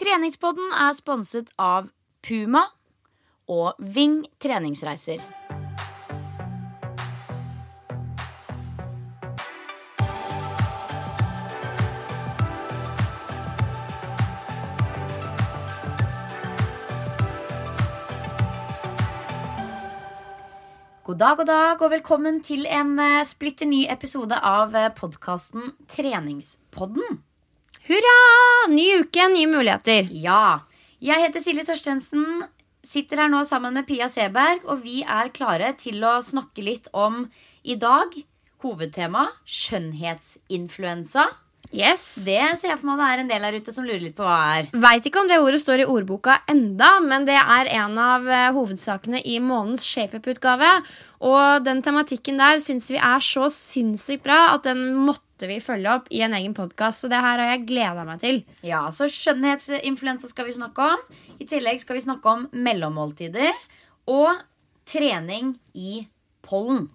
Treningspodden er sponset av Puma og Ving treningsreiser. God dag, god dag, og velkommen til en eh, splitter ny episode av podkasten Treningspodden. Hurra! Ny uke, nye muligheter. Ja. Jeg heter Silje Tørstensen, sitter her nå sammen med Pia Seberg, og vi er klare til å snakke litt om i dag hovedtema skjønnhetsinfluensa. Yes. Det ser jeg for meg det er en del her ute som lurer litt på hva er. Veit ikke om det ordet står i ordboka enda, men det er en av eh, hovedsakene i månedens ShapeUp-utgave. Og den tematikken der syns vi er så sinnssykt bra at den måtte vi følge opp i en egen podkast. Så det her har jeg gleda meg til. Ja, så skjønnhetsinfluensa skal vi snakke om. I tillegg skal vi snakke om mellommåltider og trening i pollen.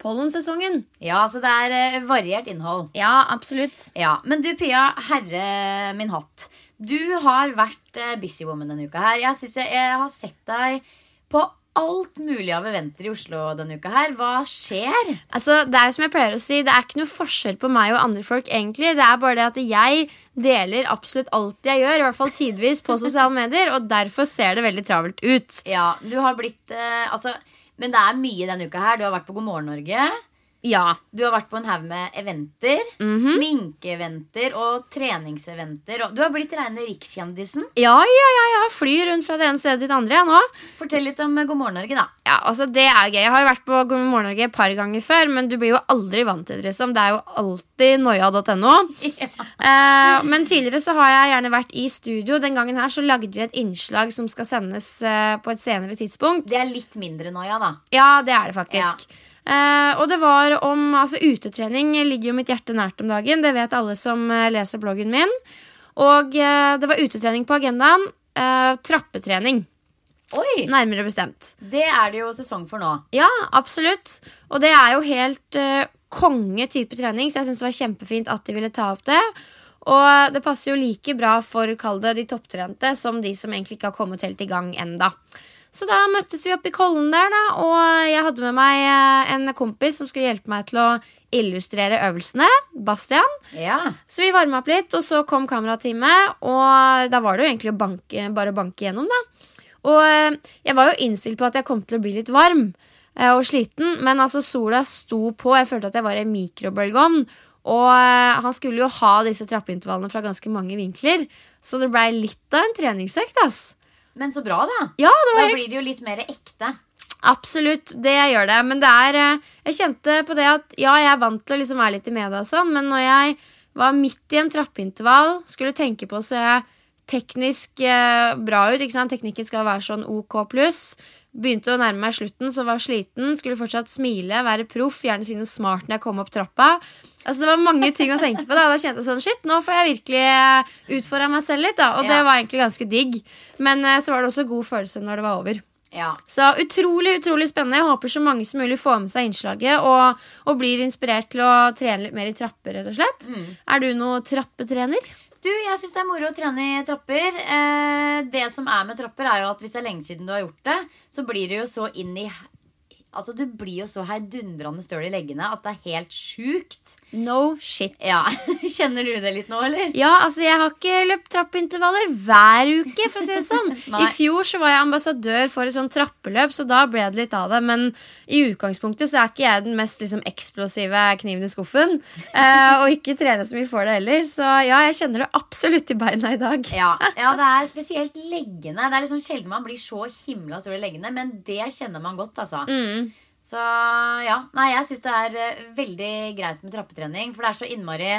Pollensesongen. Ja, så det er eh, variert innhold. Ja, absolutt. Ja, Men du, Pia, herre min hatt. Du har vært eh, busywoman denne uka her. Jeg synes jeg, jeg har sett deg på alt mulig av eventer i Oslo denne uka her. Hva skjer? Altså, det er jo som jeg pleier å si, det er ikke noe forskjell på meg og andre folk, egentlig. Det er bare det at jeg deler absolutt alt jeg gjør, i hvert fall tidvis, på sosiale medier, og derfor ser det veldig travelt ut. Ja, du har blitt eh, Altså, men det er mye denne uka her. Du har vært på God morgen Norge. Ja. Du har vært på en haug med eventer. Mhm. Sminkeeventer og treningseventer. Og du har blitt reine rikskjendisen. Ja, ja, ja, ja. Flyr rundt fra det ene stedet til det andre, jeg nå. Fortell litt om eh, God morgen Norge, da. Ja, altså det er gøy. Jeg har jo vært på God morgen Norge et par ganger før, men du blir jo aldri vant til det. liksom. Det er jo alltid noia.no. Eh, men tidligere så har jeg gjerne vært i studio. Den gangen her så lagde vi et innslag som skal sendes eh, på et senere tidspunkt. Det er litt mindre noia, da. Ja, det er det faktisk. Eh, og det var om altså Utetrening ligger jo mitt hjerte nært om dagen. Det vet alle som eh, leser bloggen min. Og eh, det var utetrening på agendaen. Eh, trappetrening, Oi! nærmere bestemt. Det er det jo sesong for nå. Ja, absolutt. Og det er jo helt eh, konge type trening, så jeg syns det var kjempefint at de ville ta opp det. Og det passer jo like bra for kall det, de topptrente som de som egentlig ikke har kommet helt i gang enda. Så da møttes vi oppe i Kollen der, da, og jeg hadde med meg eh, en kompis som skulle hjelpe meg til å illustrere øvelsene. Bastian. Ja. Så vi varma opp litt, og så kom kamerateamet, og da var det jo egentlig å banke, bare å banke gjennom, da. Og eh, jeg var jo innstilt på at jeg kom til å bli litt varm eh, og sliten, men altså sola sto på. Jeg følte at jeg var i en mikrobølgeovn. Og han skulle jo ha disse trappeintervallene fra ganske mange vinkler, så det blei litt av en treningsøkt, ass. Men så bra, da. Ja, Da blir det jo litt mer ekte. Absolutt, det gjør det. Men det er eh, Jeg kjente på det at ja, jeg er vant til å liksom være litt i media og sånn, men når jeg var midt i en trappeintervall, skulle tenke på å se teknisk eh, bra ut ikke sant? Teknikken skal være sånn OK pluss. Begynte å nærme meg slutten, så var sliten. Skulle fortsatt smile, være proff, gjerne si noe smart når jeg kom opp trappa. Altså Det var mange ting å tenke på. Da Da kjente jeg sånn, shit, nå får jeg virkelig utfordra meg selv litt. da Og det var egentlig ganske digg. Men eh, så var det også god følelse når det var over. Ja. Så utrolig, utrolig spennende. Jeg håper så mange som mulig får med seg innslaget og, og blir inspirert til å trene litt mer i trapper, rett og slett. Er du noe trappetrener? Du, jeg syns det er moro å trene i trapper. Eh, det som er med trapper, er jo at hvis det er lenge siden du har gjort det, så blir det jo så inn i Altså, du blir jo så heidundrende støl i leggene at det er helt sjukt. No shit. Ja, Kjenner du det litt nå, eller? Ja, altså jeg har ikke løpt trappeintervaller hver uke, for å si det sånn. I fjor så var jeg ambassadør for et sånn trappeløp, så da ble det litt av det. Men i utgangspunktet så er ikke jeg den mest liksom, eksplosive kniven i skuffen. Eh, og ikke trener så mye for det heller. Så ja, jeg kjenner det absolutt i beina i dag. Ja, ja, det er spesielt leggene. Det er liksom sjelden man blir så himla stor i leggene, men det kjenner man godt, altså. Mm. Så ja, nei, jeg syns det er eh, veldig greit med trappetrening, for det er så innmari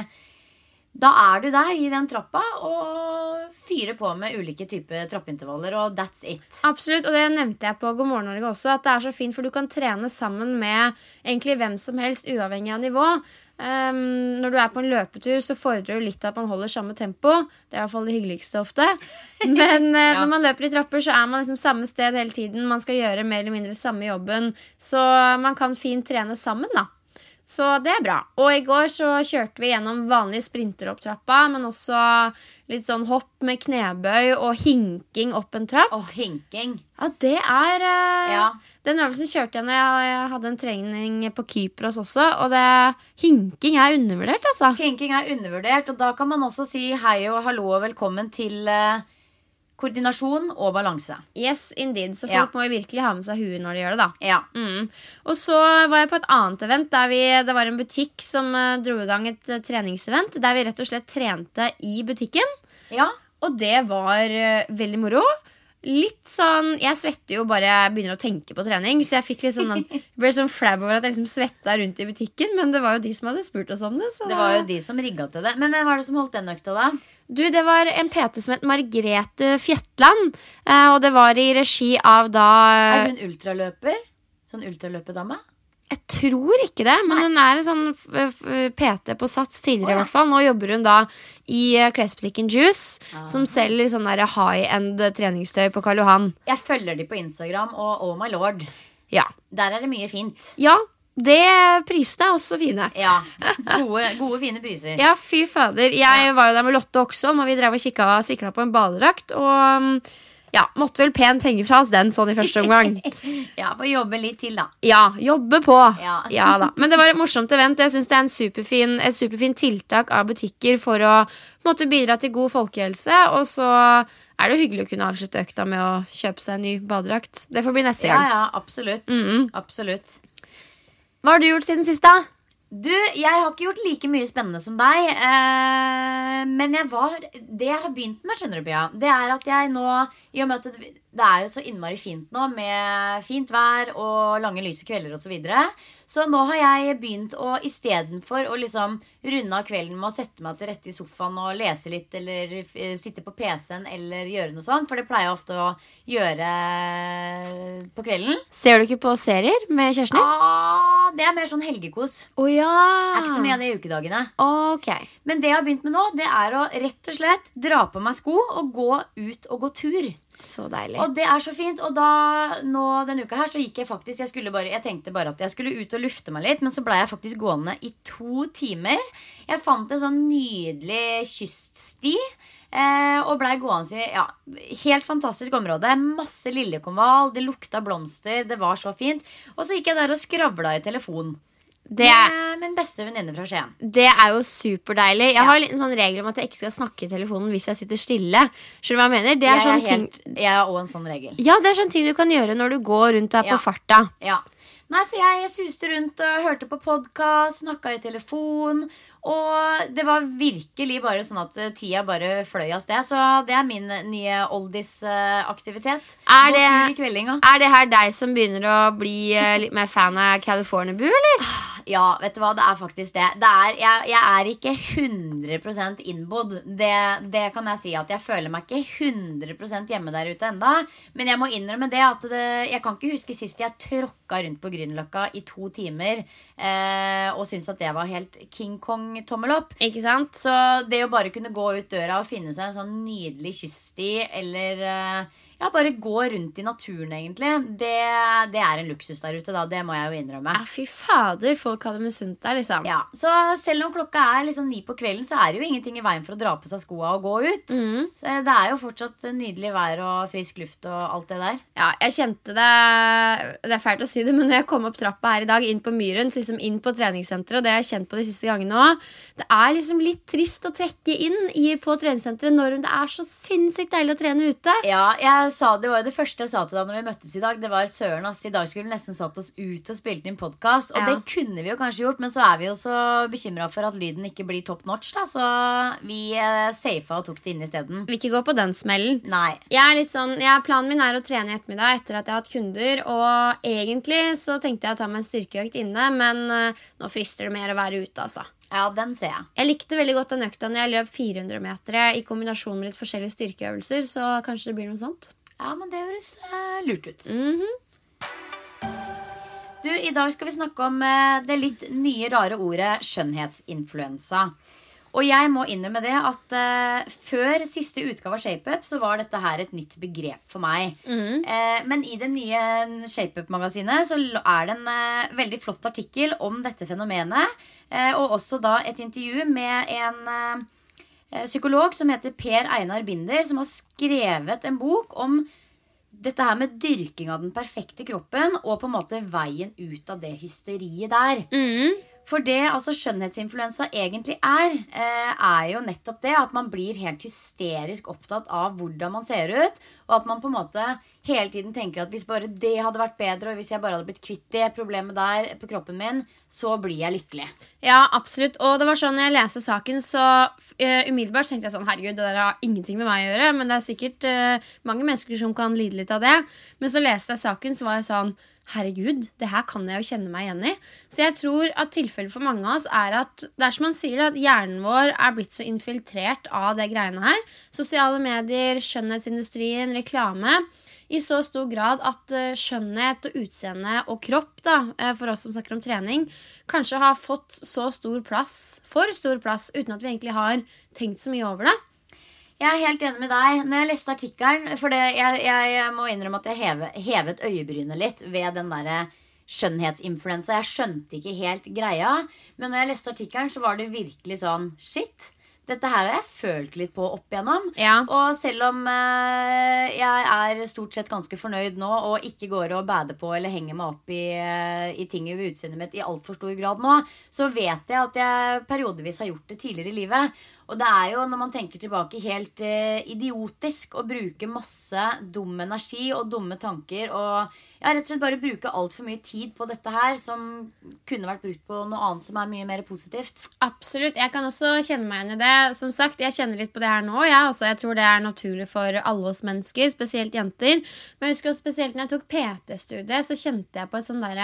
Da er du der i den trappa og fyrer på med ulike typer trappeintervaller, og that's it. Absolutt, og det nevnte jeg på God morgen Norge også. At det er så fint, for du kan trene sammen med egentlig hvem som helst, uavhengig av nivå. Um, når du er på en løpetur, så fordrer det litt at man holder samme tempo. Det er i hvert fall det hyggeligste ofte. Men uh, Ja. når man løper i trapper, så er man liksom samme sted hele tiden. Man skal gjøre mer eller mindre samme jobben. Så man kan fint trene sammen, da. Så det er bra. Og i går så kjørte vi gjennom vanlige sprinter opp trappa, men også litt sånn hopp med knebøy og hinking opp en trapp. Og hinking. Ja, det er uh, Ja. Den øvelsen kjørte jeg når jeg, hadde en trening på Kypros også. Og det, hinking er undervurdert, altså. Hinking er undervurdert, og da kan man også si hei og hallo og velkommen til uh, koordinasjon og balanse. Yes, indeed. Så Ja. folk må jo virkelig ha med seg huet når de gjør det, da. Ja. Mm. Og så var jeg på et annet event der vi, det var en butikk som uh, dro i gang et uh, treningsevent. Der vi rett og slett trente i butikken. ja. Og det var veldig moro. Litt sånn Jeg svetter jo bare jeg begynner å tenke på trening. Så jeg fikk litt sånn ble sånn flau over at jeg liksom svetta rundt i butikken. Men det var jo de som hadde spurt oss om det. Så Det var jo de som rigga til det. Men hvem var det som holdt den økta, da? Du, det var en PT som het Margrete Fjetland. eh, Og det var i regi av da Er hun ultraløper? Sånn ultraløperdame? Jeg tror ikke det, men hun er en sånn PT på Sats tidligere. Oh, ja. i hvert fall Nå jobber hun da i eh, klesbutikken Juice, som selger sånn high end treningstøy på Karl Johan. Jeg følger de på Instagram, og oh my lord. Ja. Der er det mye fint. ja, det prisene er også fine. Ja. Gode, gode fine priser. Ja, fy fader. Jeg var jo der med Lotte også, og vi drev og kikka sikla på en badedrakt. Og mm, ja, måtte vel pent henge fra oss den sånn i første omgang. Ja, Få jobbe litt til, da. Ja, jobbe på. Ja. da. Men det var et morsomt event, og jeg syns det er en superfin, et superfint tiltak av butikker for å måtte bidra til god folkehelse. Og så er det hyggelig å kunne avslutte økta med å kjøpe seg en ny badedrakt. Det får bli neste gang. ja, absolutt. Mhm. Absolutt. Hva har du gjort siden sist, da? Du, jeg har ikke gjort like mye spennende som deg. Eh, men jeg var Det jeg har begynt med, skjønner du, Bia, det er at jeg nå I og med at det, er jo så innmari fint nå med fint vær og lange, lyse kvelder osv. Så, videre, så nå har jeg begynt å istedenfor å liksom runde av kvelden med å sette meg til rette i sofaen og lese litt eller uh, sitte på PC-en eller gjøre noe sånt, for det pleier jeg ofte å gjøre på kvelden. Ser du ikke på serier med kjæresten din? Ah, det er mer sånn helgekos. Å ja. Det er ikke så mye av det i ukedagene. Okay. Men det jeg har begynt med nå, det er å rett og slett dra på meg sko og gå ut og gå tur. Så deilig. Og det er så fint. Og da, nå denne uka her, så gikk jeg faktisk Jeg, bare, jeg tenkte bare at jeg skulle ut og lufte meg litt, men så blei jeg faktisk gående i to timer. Jeg fant en sånn nydelig kyststi. Eh, og blei gående i ja, helt fantastisk område. Masse liljekonvall, det lukta blomster, det var så fint. Og så gikk jeg der og skravla i telefon. Det er, Med min beste venninne fra Skien. det er jo superdeilig. Jeg Ja. har en sånn regel om at jeg ikke skal snakke i telefonen hvis jeg sitter stille. Skjønner du hva jeg mener? Det er jeg, sånn er ting jeg har òg en sånn regel. Ja, det er sånn ting du kan gjøre når du går rundt og er Ja. på farta. Ja. Nei, så jeg suste rundt og hørte på podkast, snakka i telefon. Og det var virkelig bare sånn at eh, tida bare fløy av sted. Så det er min nye oldies-aktivitet. Er. Er det her deg som begynner å bli eh, litt mer fan av California Boo, eller? Ja, vet du hva, det er faktisk det. det er, jeg, jeg er ikke 100 innbodd. Det, det kan jeg si. at Jeg føler meg ikke 100% hjemme der ute enda Men jeg må innrømme det at det, jeg kan ikke huske sist jeg tråkka rundt på Grünerløkka i to timer eh, og syntes at det var helt King Kong-tommel opp. Ikke sant? Så det å bare kunne gå ut døra og finne seg en sånn nydelig kyststi eller eh, ja, bare gå rundt i naturen, egentlig. Det, det, er en luksus der ute, da. Det må jeg jo innrømme. Ja, fy fader, folk hadde misunt deg, liksom. Ja, Så selv om klokka er liksom ni på kvelden, så er det jo ingenting i veien for å dra på seg skoa og gå ut. Mm. Så det er jo fortsatt nydelig vær og frisk luft og alt det der. Ja, jeg kjente det Det er fælt å si det, men når jeg kom opp trappa her i dag, inn på Myren, liksom inn på treningssenteret, og det har jeg kjent på de siste gangene òg, det er liksom litt trist å trekke inn i, på treningssenteret når det er så sinnssykt deilig å trene ute. Ja, jeg sa, Det var jo det første jeg sa til deg når vi møttes i dag. Det var søren, ass. I dag skulle vi nesten satt oss ut og spilt inn podkast. Og Ja. det kunne vi jo kanskje gjort, men så er vi jo så bekymra for at lyden ikke blir top notch, da. Så vi eh, safa og tok det inn isteden. Vil ikke gå på den smellen. Nei. Jeg er litt sånn, jeg, Planen min er å trene i ettermiddag etter at jeg har hatt kunder. Og egentlig så tenkte jeg å ta meg en styrkeøkt inne, men eh, nå frister det mer å være ute. altså. Ja, den ser jeg. Jeg likte veldig godt den økta når jeg løp 400 meter i kombinasjon med litt forskjellige styrkeøvelser. Så kanskje det blir noe sånt. Ja, men det høres uh, lurt ut. Mhm. Du, I dag skal vi snakke om eh, det litt nye, rare ordet skjønnhetsinfluensa. Og jeg må innrømme det at uh, før siste utgave av ShapeUp så var dette her et nytt begrep for meg. Eh, men i det nye ShapeUp-magasinet så er det en uh, veldig flott artikkel om dette fenomenet. Og også da et intervju med en psykolog som heter Per Einar Binder, som har skrevet en bok om dette her med dyrking av den perfekte kroppen og på en måte veien ut av det hysteriet der. Mhm. For det altså skjønnhetsinfluensa egentlig er, eh, er jo nettopp det at man blir helt hysterisk opptatt av hvordan man ser ut, og at man på en måte hele tiden tenker at hvis bare det hadde vært bedre, og hvis jeg bare hadde blitt kvitt det problemet der på kroppen min, så blir jeg lykkelig. Ja, absolutt. Og det var sånn, når jeg leste saken, så uh, umiddelbart tenkte jeg sånn Herregud, det der har ingenting med meg å gjøre. Men det er sikkert uh, mange mennesker som kan lide litt av det. Men så leste jeg saken, så var jeg sånn Herregud, det her kan jeg jo kjenne meg igjen i. Så jeg tror at tilfellet for mange av oss er at det er som man sier, at hjernen vår er blitt så infiltrert av det greiene her. Sosiale medier, skjønnhetsindustrien, reklame. I så stor grad at eh, skjønnhet og utseende og kropp, da, eh, for oss som snakker om trening, kanskje har fått så stor plass, for stor plass, uten at vi egentlig har tenkt så mye over det. Jeg er helt enig med deg. Når jeg leste artikkelen For det, jeg, jeg må innrømme at jeg heve, hevet øyebrynet litt ved den derre skjønnhetsinfluensa. Jeg skjønte ikke helt greia. Men når jeg leste artikkelen, så var det virkelig sånn Shit. Dette her har jeg følt litt på opp igjennom. Ja. Og selv om eh, jeg er stort sett ganske fornøyd nå og ikke går og bader på eller henger meg opp i, i ting ved utseendet mitt i altfor stor grad nå, så vet jeg at jeg periodevis har gjort det tidligere i livet. Og det er jo, når man tenker tilbake, helt eh, idiotisk å bruke masse dum energi og dumme tanker og ja, rett og slett bare bruke altfor mye tid på dette her som kunne vært brukt på noe annet som er mye mer positivt. Absolutt. Jeg kan også kjenne meg igjen i det. Som sagt, Jeg kjenner litt på det her nå. Ja, altså, jeg tror det er naturlig for alle oss mennesker, spesielt jenter. Men jeg husker også spesielt når jeg tok PT-studiet, så kjente jeg på et sånn der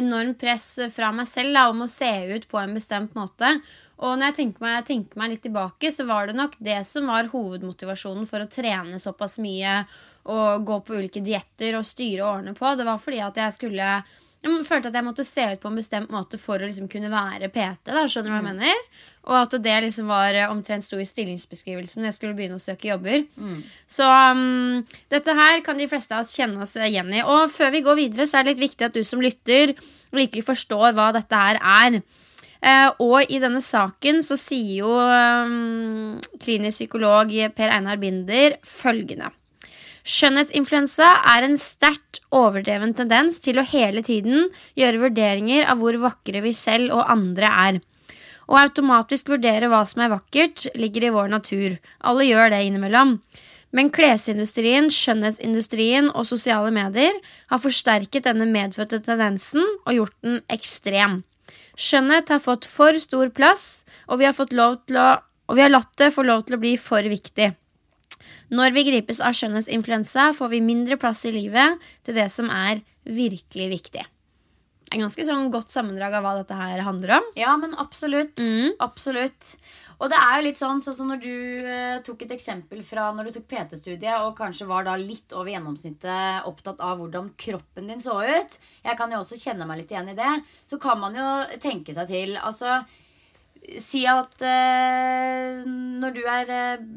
enormt press fra meg selv da, om å se ut på en bestemt måte. Og når jeg tenker meg, tenker meg litt tilbake, så var det nok det som var hovedmotivasjonen for å trene såpass mye og gå på ulike dietter og styre årene på. Det var fordi at jeg skulle jeg følte at jeg måtte se ut på en bestemt måte for å liksom kunne være PT. Da, skjønner du hva jeg mener? Og at det liksom var eh, omtrent sto i stillingsbeskrivelsen jeg skulle begynne å søke jobber. Så um, dette her kan de fleste av oss kjenne oss igjen i. Og før vi går videre, så er det litt viktig at du som lytter virkelig forstår hva dette her er. Eh, og i denne saken så sier jo um, klinisk psykolog Per Einar Binder følgende. Skjønnhetsinfluensa er en sterkt overdreven tendens til å hele tiden gjøre vurderinger av hvor vakre vi selv og andre er. Å automatisk vurdere hva som er vakkert, ligger i vår natur. Alle gjør det innimellom. Men klesindustrien, skjønnhetsindustrien og sosiale medier har forsterket denne medfødte tendensen og gjort den ekstrem. Skjønnhet har fått for stor plass, og vi har, fått lov til å, og vi har latt det få lov til å bli for viktig. Når vi gripes av skjønnhetsinfluensa, får vi mindre plass i livet til det som er virkelig viktig. er ganske sånn godt sammendrag av hva dette her handler om. Ja, men absolutt. Mm. Absolutt. Og det er jo litt sånn, sånn som når du eh, tok et eksempel fra når du tok PT-studiet og kanskje var da litt over gjennomsnittet opptatt av hvordan kroppen din så ut. Jeg kan jo også kjenne meg litt igjen i det. Så kan man jo tenke seg til. Altså, si at eh, når du er eh,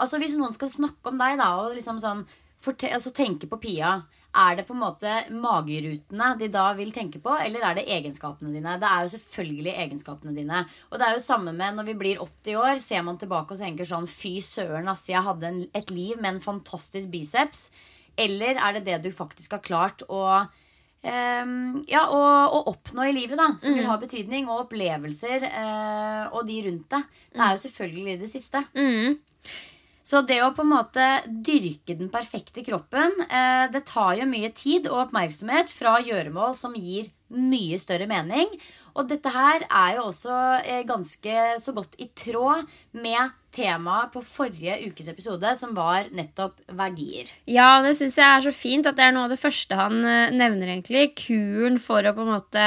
Altså hvis noen skal snakke om deg, da, og liksom sånn altså, tenke på Pia. Er det på en måte magerutene de da vil tenke på, eller er det egenskapene dine? Det er jo selvfølgelig egenskapene dine. Og det er jo samme med når vi blir 80 år, ser man tilbake og tenker sånn Fy søren, ass, jeg hadde en, et liv med en fantastisk biceps. Eller er det det du faktisk har klart å Um, ja, og, og, oppnå i livet, da, som vil ha betydning, og opplevelser uh, og de rundt deg. Det er jo selvfølgelig det siste. Mm. Så det å på en måte dyrke den perfekte kroppen, eh, det tar jo mye tid og oppmerksomhet fra gjøremål som gir mye større mening. Og dette her er jo også eh, ganske så godt i tråd med temaet på forrige ukes episode, som var nettopp verdier. Ja, det syns jeg er så fint at det er noe av det første han eh, nevner, egentlig. Kuren for å på en måte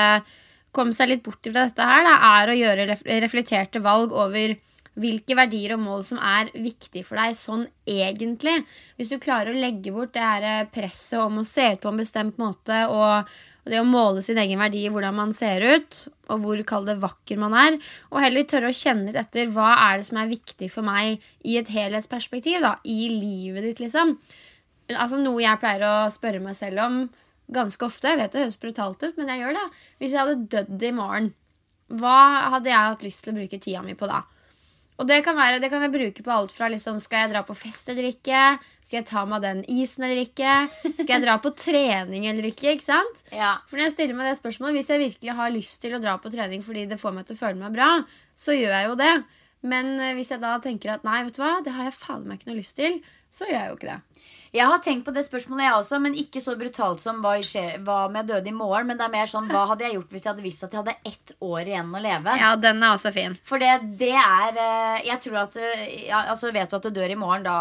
komme seg litt bort fra dette her, da, er å gjøre reflekterte valg over hvilke verdier og mål som er viktig for deg sånn egentlig. Hvis du klarer å legge bort det her eh, presset om å se ut på en bestemt måte, og, det å måle sin egen verdi hvordan man ser ut, og hvor kall det vakker man er, og heller tørre å kjenne litt etter hva er det som er viktig for meg i et helhetsperspektiv, da, i livet ditt, liksom. Altså Noe jeg pleier å spørre meg selv om ganske ofte. Jeg vet det høres brutalt ut, men jeg gjør det. Hvis jeg hadde dødd i morgen, hva hadde jeg hatt lyst til å bruke tida mi på da? Og det kan, være, det kan jeg bruke på alt fra liksom, skal jeg dra på fest eller ikke? Skal jeg ta meg den isen eller ikke? Skal jeg dra på trening eller ikke? ikke sant? Ja. For når jeg stiller meg det spørsmålet, Hvis jeg virkelig har lyst til å dra på trening fordi det får meg til å føle meg bra, så gjør jeg jo det. Men eh, hvis jeg da tenker at nei, vet du hva, det har jeg faen meg ikke noe lyst til, så gjør jeg jo ikke det. Jeg har tenkt på det spørsmålet, jeg også, men ikke så brutalt som hva, skjer, hva om jeg døde i morgen. Men det er mer sånn, hva hadde jeg gjort hvis jeg hadde visst at jeg hadde ett år igjen å leve? Ja, den er også fin. For det, det er eh, Jeg tror at ja, altså Vet du at du dør i morgen, da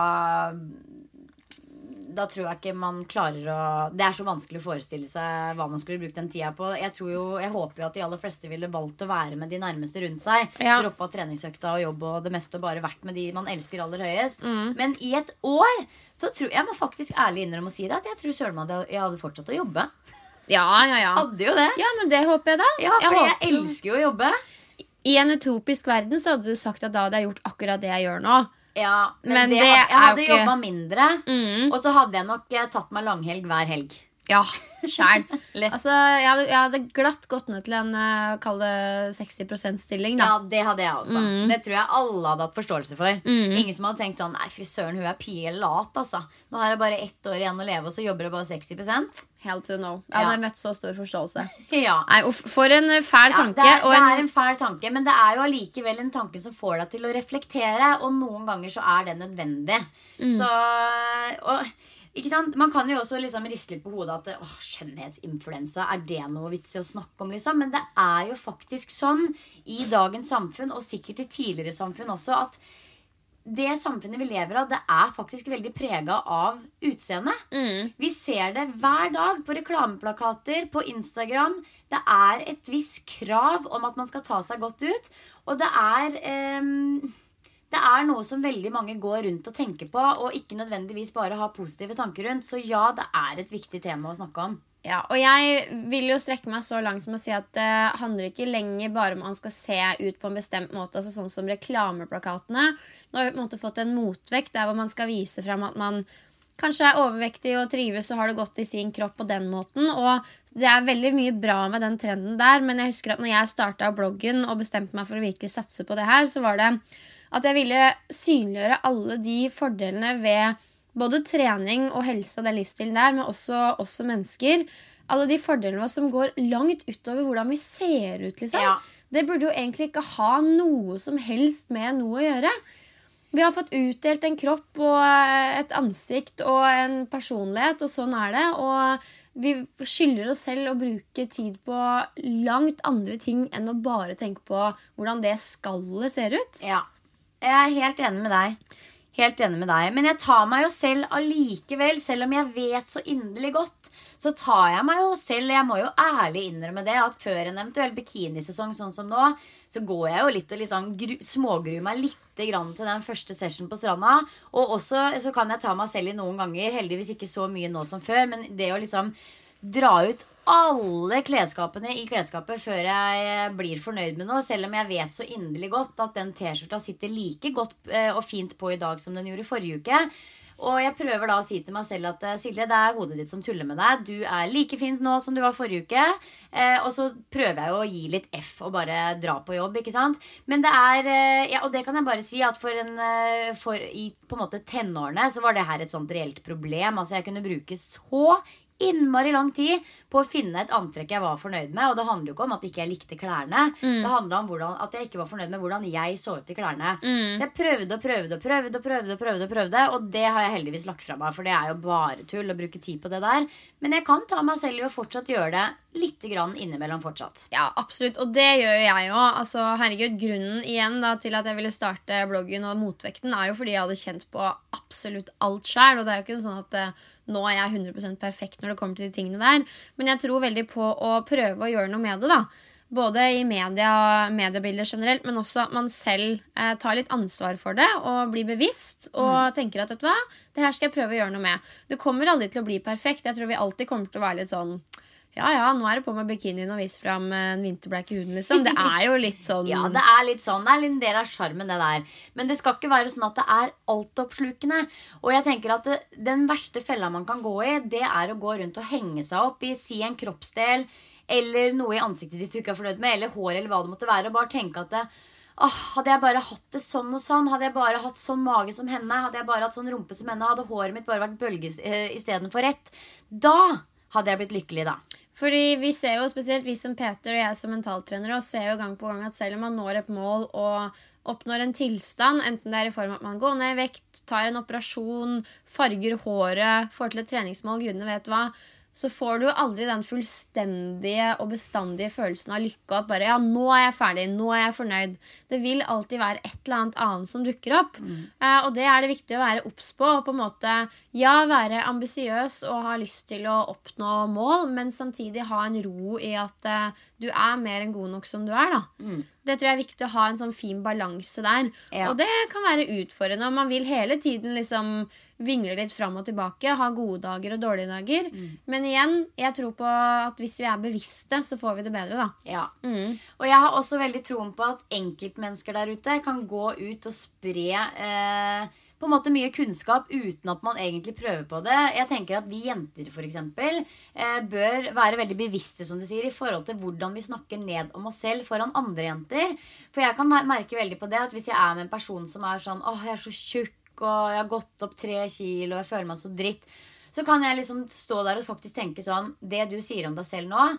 da tror jeg ikke man klarer å Det er så vanskelig å forestille seg hva man skulle brukt den tida på. Jeg, tror jo, jeg håper jo at de aller fleste ville valgt å være med de nærmeste rundt seg. Ja. Droppa treningsøkta og jobb og det meste og bare vært med de man elsker aller høyest. Mm. Men i et år så tror jeg må faktisk ærlig innrømme å si det at jeg tror søren meg jeg hadde fortsatt å jobbe. Ja, ja, ja. Hadde jo det. Ja, men det håper jeg, da. Ja, for jeg, håper- elsker jo å jobbe. I en utopisk verden så hadde du sagt at da hadde jeg gjort akkurat det jeg gjør nå. Ja, men, Men det, det jeg hadde ikke- jobba mindre. Mm. Og så hadde jeg nok eh, tatt meg langhelg hver helg. Ja, sjæl. Altså, jeg hadde, jeg hadde glatt gått ned til en uh, kall det 60 %-stilling. da. Ja, det hadde jeg også. Mm. Det tror jeg alle hadde hatt forståelse for. Mm. Ingen som hadde tenkt sånn Nei, fy søren, hun er pie lat, altså. Nå har jeg bare ett år igjen å leve, og så jobber jeg bare 60 Hell to know. Jeg Ja. hadde møtt så stor forståelse. Ja. Nei, For en uh, fæl Ja, tanke. det, er, og det en, er en fæl tanke, men det er jo allikevel en tanke som får deg til å reflektere. Og noen ganger så er det nødvendig. Mm. Så og? Man kan jo også liksom riste litt på hodet at åh, skjønnhetsinfluensa, er det noe vits i å snakke om? liksom? Men det er jo faktisk sånn i dagens samfunn, og sikkert i tidligere samfunn også, at det samfunnet vi lever av, det er faktisk veldig prega av utseendet. mm, Vi ser det hver dag på reklameplakater, på Instagram. Det er et visst krav om at man skal ta seg godt ut. Og det er ehm, Det er noe som veldig mange går rundt og tenker på, og ikke nødvendigvis bare har positive tanker rundt. Så ja, det er et viktig tema å snakke om. ja, og jeg vil jo strekke meg så langt som å si at det handler ikke lenger bare om man skal se ut på en bestemt måte. altså Sånn som reklameplakatene. Nå har vi på en måte fått en motvekt der hvor man skal vise frem at man kanskje er overvektig og trives og har det godt i sin kropp på den måten. Og det er veldig mye bra med den trenden der, men jeg husker at når jeg starta bloggen og bestemte meg for å virkelig satse på det her, så var det at jeg ville synliggjøre alle de fordelene ved både trening og helse og den livsstilen der, men også som mennesker. Alle de fordelene som går langt utover hvordan vi ser ut. liksom. Ja. Det burde jo egentlig ikke ha noe som helst med noe å gjøre. Vi har fått utdelt en kropp og eh, et ansikt og en personlighet, og sånn er det. Og vi skylder oss selv å bruke tid på langt andre ting enn å bare tenke på hvordan det skallet ser ut. Ja. Jeg er helt enig med deg. Helt enig med deg. Men jeg tar meg jo selv allikevel, selv om jeg vet så inderlig godt, så tar jeg meg jo selv Jeg må jo ærlig innrømme det at før en eventuell bikinisesong sånn som nå, så går jeg jo litt og liksom gru, smågruer meg litt grann til den første session på stranda. Og også så kan jeg ta meg selv i noen ganger, heldigvis ikke så mye nå som før, men det å liksom dra ut alle klesskapene i klesskapet før jeg blir fornøyd med noe. Selv om jeg vet så inderlig godt at den T-skjorta sitter like godt eh, og fint på i dag som den gjorde i forrige uke. Og jeg prøver da å si til meg selv at eh, Silje, det er hodet ditt som tuller med deg. Du er like fin nå som du var forrige uke. Eh, og så prøver jeg jo å gi litt F og bare dra på jobb, ikke sant. Men det er eh, ja, Og det kan jeg bare si at for, en, eh, for i på en måte tenårene så var det her et sånt reelt problem. Altså jeg kunne bruke så innmari lang tid på å finne et antrekk jeg var fornøyd med. Og det handler jo ikke om at ikke jeg likte klærne. Det handla om hvordan, at jeg ikke var fornøyd med hvordan jeg så ut i klærne. Så jeg prøvde og prøvde og prøvde, og prøvde, prøvde, og prøvde og det har jeg heldigvis lagt fra meg, for det er jo bare tull å bruke tid på det der. Men jeg kan ta meg selv i å fortsatt gjøre det litt grann innimellom fortsatt. Ja, absolutt. Og det gjør jo jeg òg. Altså, herregud, grunnen igjen da, til at jeg ville starte bloggen og Motvekten, er jo fordi jeg hadde kjent på absolutt alt sjæl. Og det er jo ikke sånn at eh, nå er jeg 100% perfekt når det kommer til de tingene der. Men jeg tror veldig på å prøve å gjøre noe med det. da. Både i media, mediebilder generelt, men også at man selv eh, tar litt ansvar for det og blir bevisst. Og tenker at vet du hva, det her skal jeg prøve å gjøre noe med. Du kommer aldri til å bli perfekt. Jeg tror vi alltid kommer til å være litt sånn ja, ja, nå er det på med bikinien og vise fram eh, en vinterbleik i huden, liksom. Det er jo litt sånn Ja, det er litt sånn. Det er en del av sjarmen, det der. Men det skal ikke være sånn at det er altoppslukende. Og jeg tenker at det, den verste fella man kan gå i, det er å gå rundt og henge seg opp i si en kroppsdel eller noe i ansiktet ditt du ikke er fornøyd med, eller hår, eller hva det måtte være, og bare tenke at det, Åh, hadde jeg bare hatt det sånn og sånn, hadde jeg bare hatt sånn mage som henne, hadde jeg bare hatt sånn rumpe som henne, hadde håret mitt bare vært bølge eh, istedenfor rett, da hadde jeg blitt lykkelig, da. Fordi vi ser jo, spesielt vi som Peter og jeg som mentaltrenere, og ser jo gang på gang at selv om man når et mål og oppnår en tilstand, enten det er i form av at man går ned i vekt, tar en operasjon, farger håret, får til et treningsmål, gudene vet hva, så får du aldri den fullstendige og bestandige følelsen av lykke. At bare ja, nå er jeg ferdig, nå er jeg fornøyd. Det vil alltid være et eller annet annet som dukker opp. Eh, og det er det viktig å være obs på. Og på en måte, ja, være ambisiøs og ha lyst til å oppnå mål, men samtidig ha en ro i at eh, du er mer enn god nok som du er. da. Det tror jeg er viktig å ha en sånn fin balanse der. Ja. Og det kan være utfordrende. Og man vil hele tiden liksom vingle litt fram og tilbake. Ha gode dager og dårlige dager. Men igjen, jeg tror på at hvis vi er bevisste, så får vi det bedre, da. Ja. Mm. Og jeg har også veldig troen på at enkeltmennesker der ute kan gå ut og spre eh, på en måte mye kunnskap uten at man egentlig prøver på det. Jeg tenker at vi jenter for eksempel, eh, bør være veldig bevisste som du sier, i forhold til hvordan vi snakker ned om oss selv foran andre jenter. For jeg kan merke veldig på det at hvis jeg er med en person som er sånn åh, jeg er så tjukk, og jeg har gått opp tre kilo, og jeg føler meg så dritt, så kan jeg liksom stå der og faktisk tenke sånn Det du sier om deg selv nå,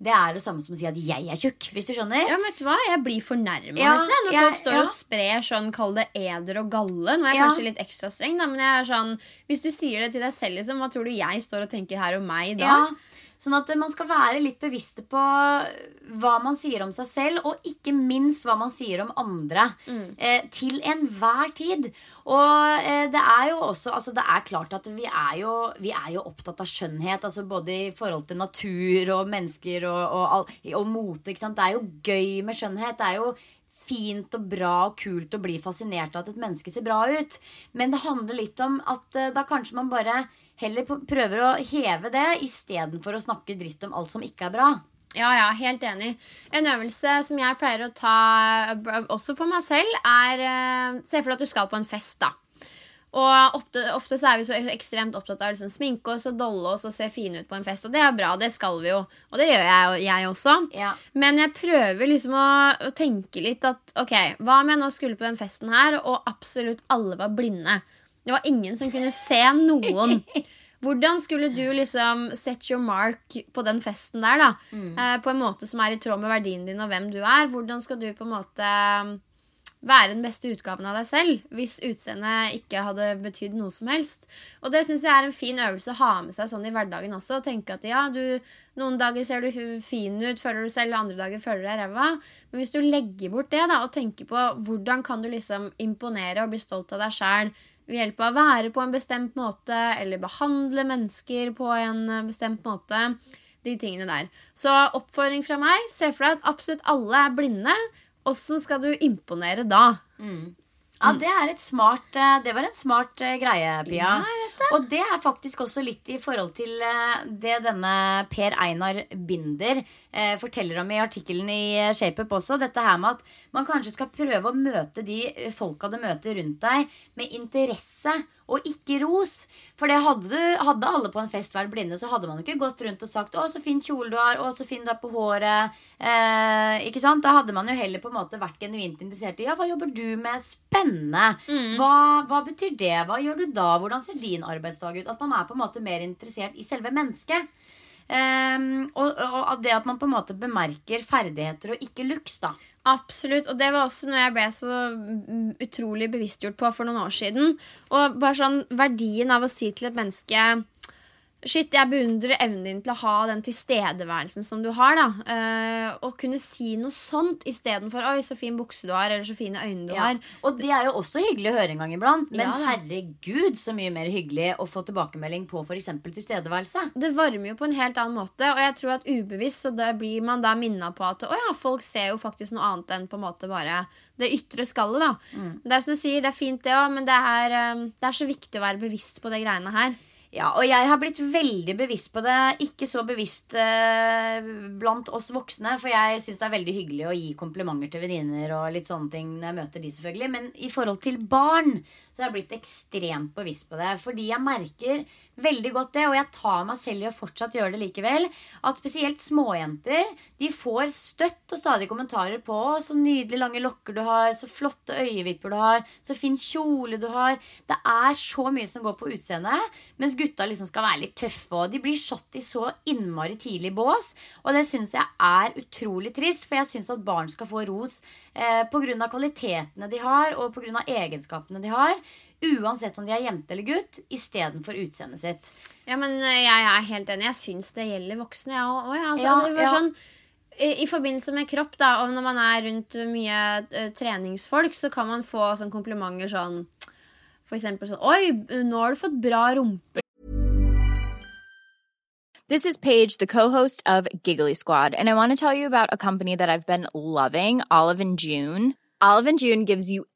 det er det samme som å si at jeg er tjukk. Hvis du skjønner? Ja, men vet du hva? Jeg blir fornærma Ja, nesten når jeg- folk står ja. og sprer sånn, kall det eder og galle. Nå er jeg Ja. kanskje litt ekstra streng, da, men jeg er sånn Hvis du sier det til deg selv, liksom, hva tror du jeg står og tenker her om meg da? Ja, Sånn at man skal være litt bevisste på hva man sier om seg selv, og ikke minst hva man sier om andre. Eh, til enhver tid. Og eh, det er jo også altså Det er klart at vi er, jo, vi er jo opptatt av skjønnhet. Altså både i forhold til natur og mennesker og, og, og mote. Ikke sant? Det er jo gøy med skjønnhet. Det er jo fint og bra og kult å bli fascinert av at et menneske ser bra ut. Men det handler litt om at eh, da kanskje man bare heller prøver å heve det istedenfor å snakke dritt om alt som ikke er bra. Ja, ja, helt enig. En øvelse som jeg pleier å ta også på meg selv, er eh, Se for deg at du skal på en fest, da. Og ofte, ofte så er vi så ekstremt opptatt av liksom, sminke oss og dolle oss og se fine ut på en fest. Og det er bra, det skal vi jo. Og det gjør jeg, jeg også. Ja. Men jeg prøver liksom å, å tenke litt at ok, hva om jeg nå skulle på den festen her, og absolutt alle var blinde? Det var ingen som kunne se noen. Hvordan skulle du liksom set your mark på den festen der, da? Eh, på en måte som er i tråd med verdien din og hvem du er. Hvordan skal du på en måte um, være den beste utgaven av deg selv hvis utseendet ikke hadde betydd noe som helst. Og det syns jeg er en fin øvelse å ha med seg sånn i hverdagen også. og Tenke at ja, du, noen dager ser du fin ut, føler du selv, andre dager føler du deg ræva. Men hvis du legger bort det da, og tenker på hvordan kan du liksom imponere og bli stolt av deg sjæl ved hjelp av å være på en bestemt måte eller behandle mennesker på en eh, bestemt måte. De tingene der. Så oppfordring fra meg. Se for deg at absolutt alle er blinde. Åssen skal du imponere da? Ja, det er et smart eh, Det var en smart eh, greie, Pia. Og det er faktisk også litt i forhold til eh, det denne Per Einar Binder eh, forteller om i artikkelen i eh, ShapeUp også. Dette her med at man kanskje skal prøve å møte de eh, folka du møter rundt deg, med interesse og ikke ros. For det hadde, du, hadde alle på en fest vært blinde, så hadde man jo ikke gått rundt og sagt 'Å, så fin kjole du har. Å, så fin du er på håret'. Eh, ikke sant? Da hadde man jo heller på en måte vært genuint interessert i 'Ja, hva jobber du med? Spennende'. Hva, hva betyr det? Hva gjør du da? Hvordan ser din arbeidsdag ut? At man er på en måte mer interessert i selve mennesket. Ehm, og, og det at man på en måte bemerker ferdigheter og ikke looks, da. Absolutt. Og det var også noe jeg ble så mm, utrolig bevisstgjort på for noen år siden. Og bare sånn verdien av å si til et menneske Shit, jeg beundrer evnen din til å ha den tilstedeværelsen som du har. da Uh, Å kunne si noe sånt istedenfor 'oi, så fin bukse du har', eller 'så fine øyne du Ja. har'. Og det er jo også hyggelig å høre en gang iblant. Men Ja, herregud, så mye mer hyggelig å få tilbakemelding på f.eks. tilstedeværelse. Det varmer jo på en helt annen måte, og jeg tror at ubevisst så blir man da minna på at å ja, folk ser jo faktisk noe annet enn på en måte bare det ytre skallet. da. Det er som du sier, det er fint det òg, men det er, eh, det er så viktig å være bevisst på de greiene her. Ja, og jeg har blitt veldig bevisst på det. Ikke så bevisst eh, blant oss voksne, for jeg syns det er veldig hyggelig å gi komplimenter til venninner og litt sånne ting når jeg møter de, selvfølgelig. Men i forhold til barn så jeg har blitt ekstremt bevisst på det. Fordi jeg merker veldig godt det, og jeg tar meg selv i å fortsatt gjøre det likevel, at spesielt småjenter de får støtt og stadig kommentarer på 'så nydelig lange lokker du har', 'så flotte øyevipper du har', 'så fin kjole du har'. Det er så mye som går på utseendet, mens gutta liksom skal være litt tøffe, og de blir satt i så innmari tidlig bås. Og det syns jeg er utrolig trist, for jeg syns at barn skal få ros eh, pga. kvalitetene de har, og pga. egenskapene de har. Uansett om de er jente eller gutt, istedenfor utseendet sitt. Ja, men eh, jeg er helt enig. Jeg syns det gjelder voksne, jeg òg. Ja, altså, Ja, det var ja. sånn, i, I forbindelse med kropp, da, og når man er rundt mye eh, treningsfolk, så kan man få sånn komplimenter sånn For eksempel sånn Oi, nå har du fått bra rumpe. This is Paige, the co-host of Giggly Squad, and I want to tell you about a company that I've been loving, Olive and June. Olive and June gives you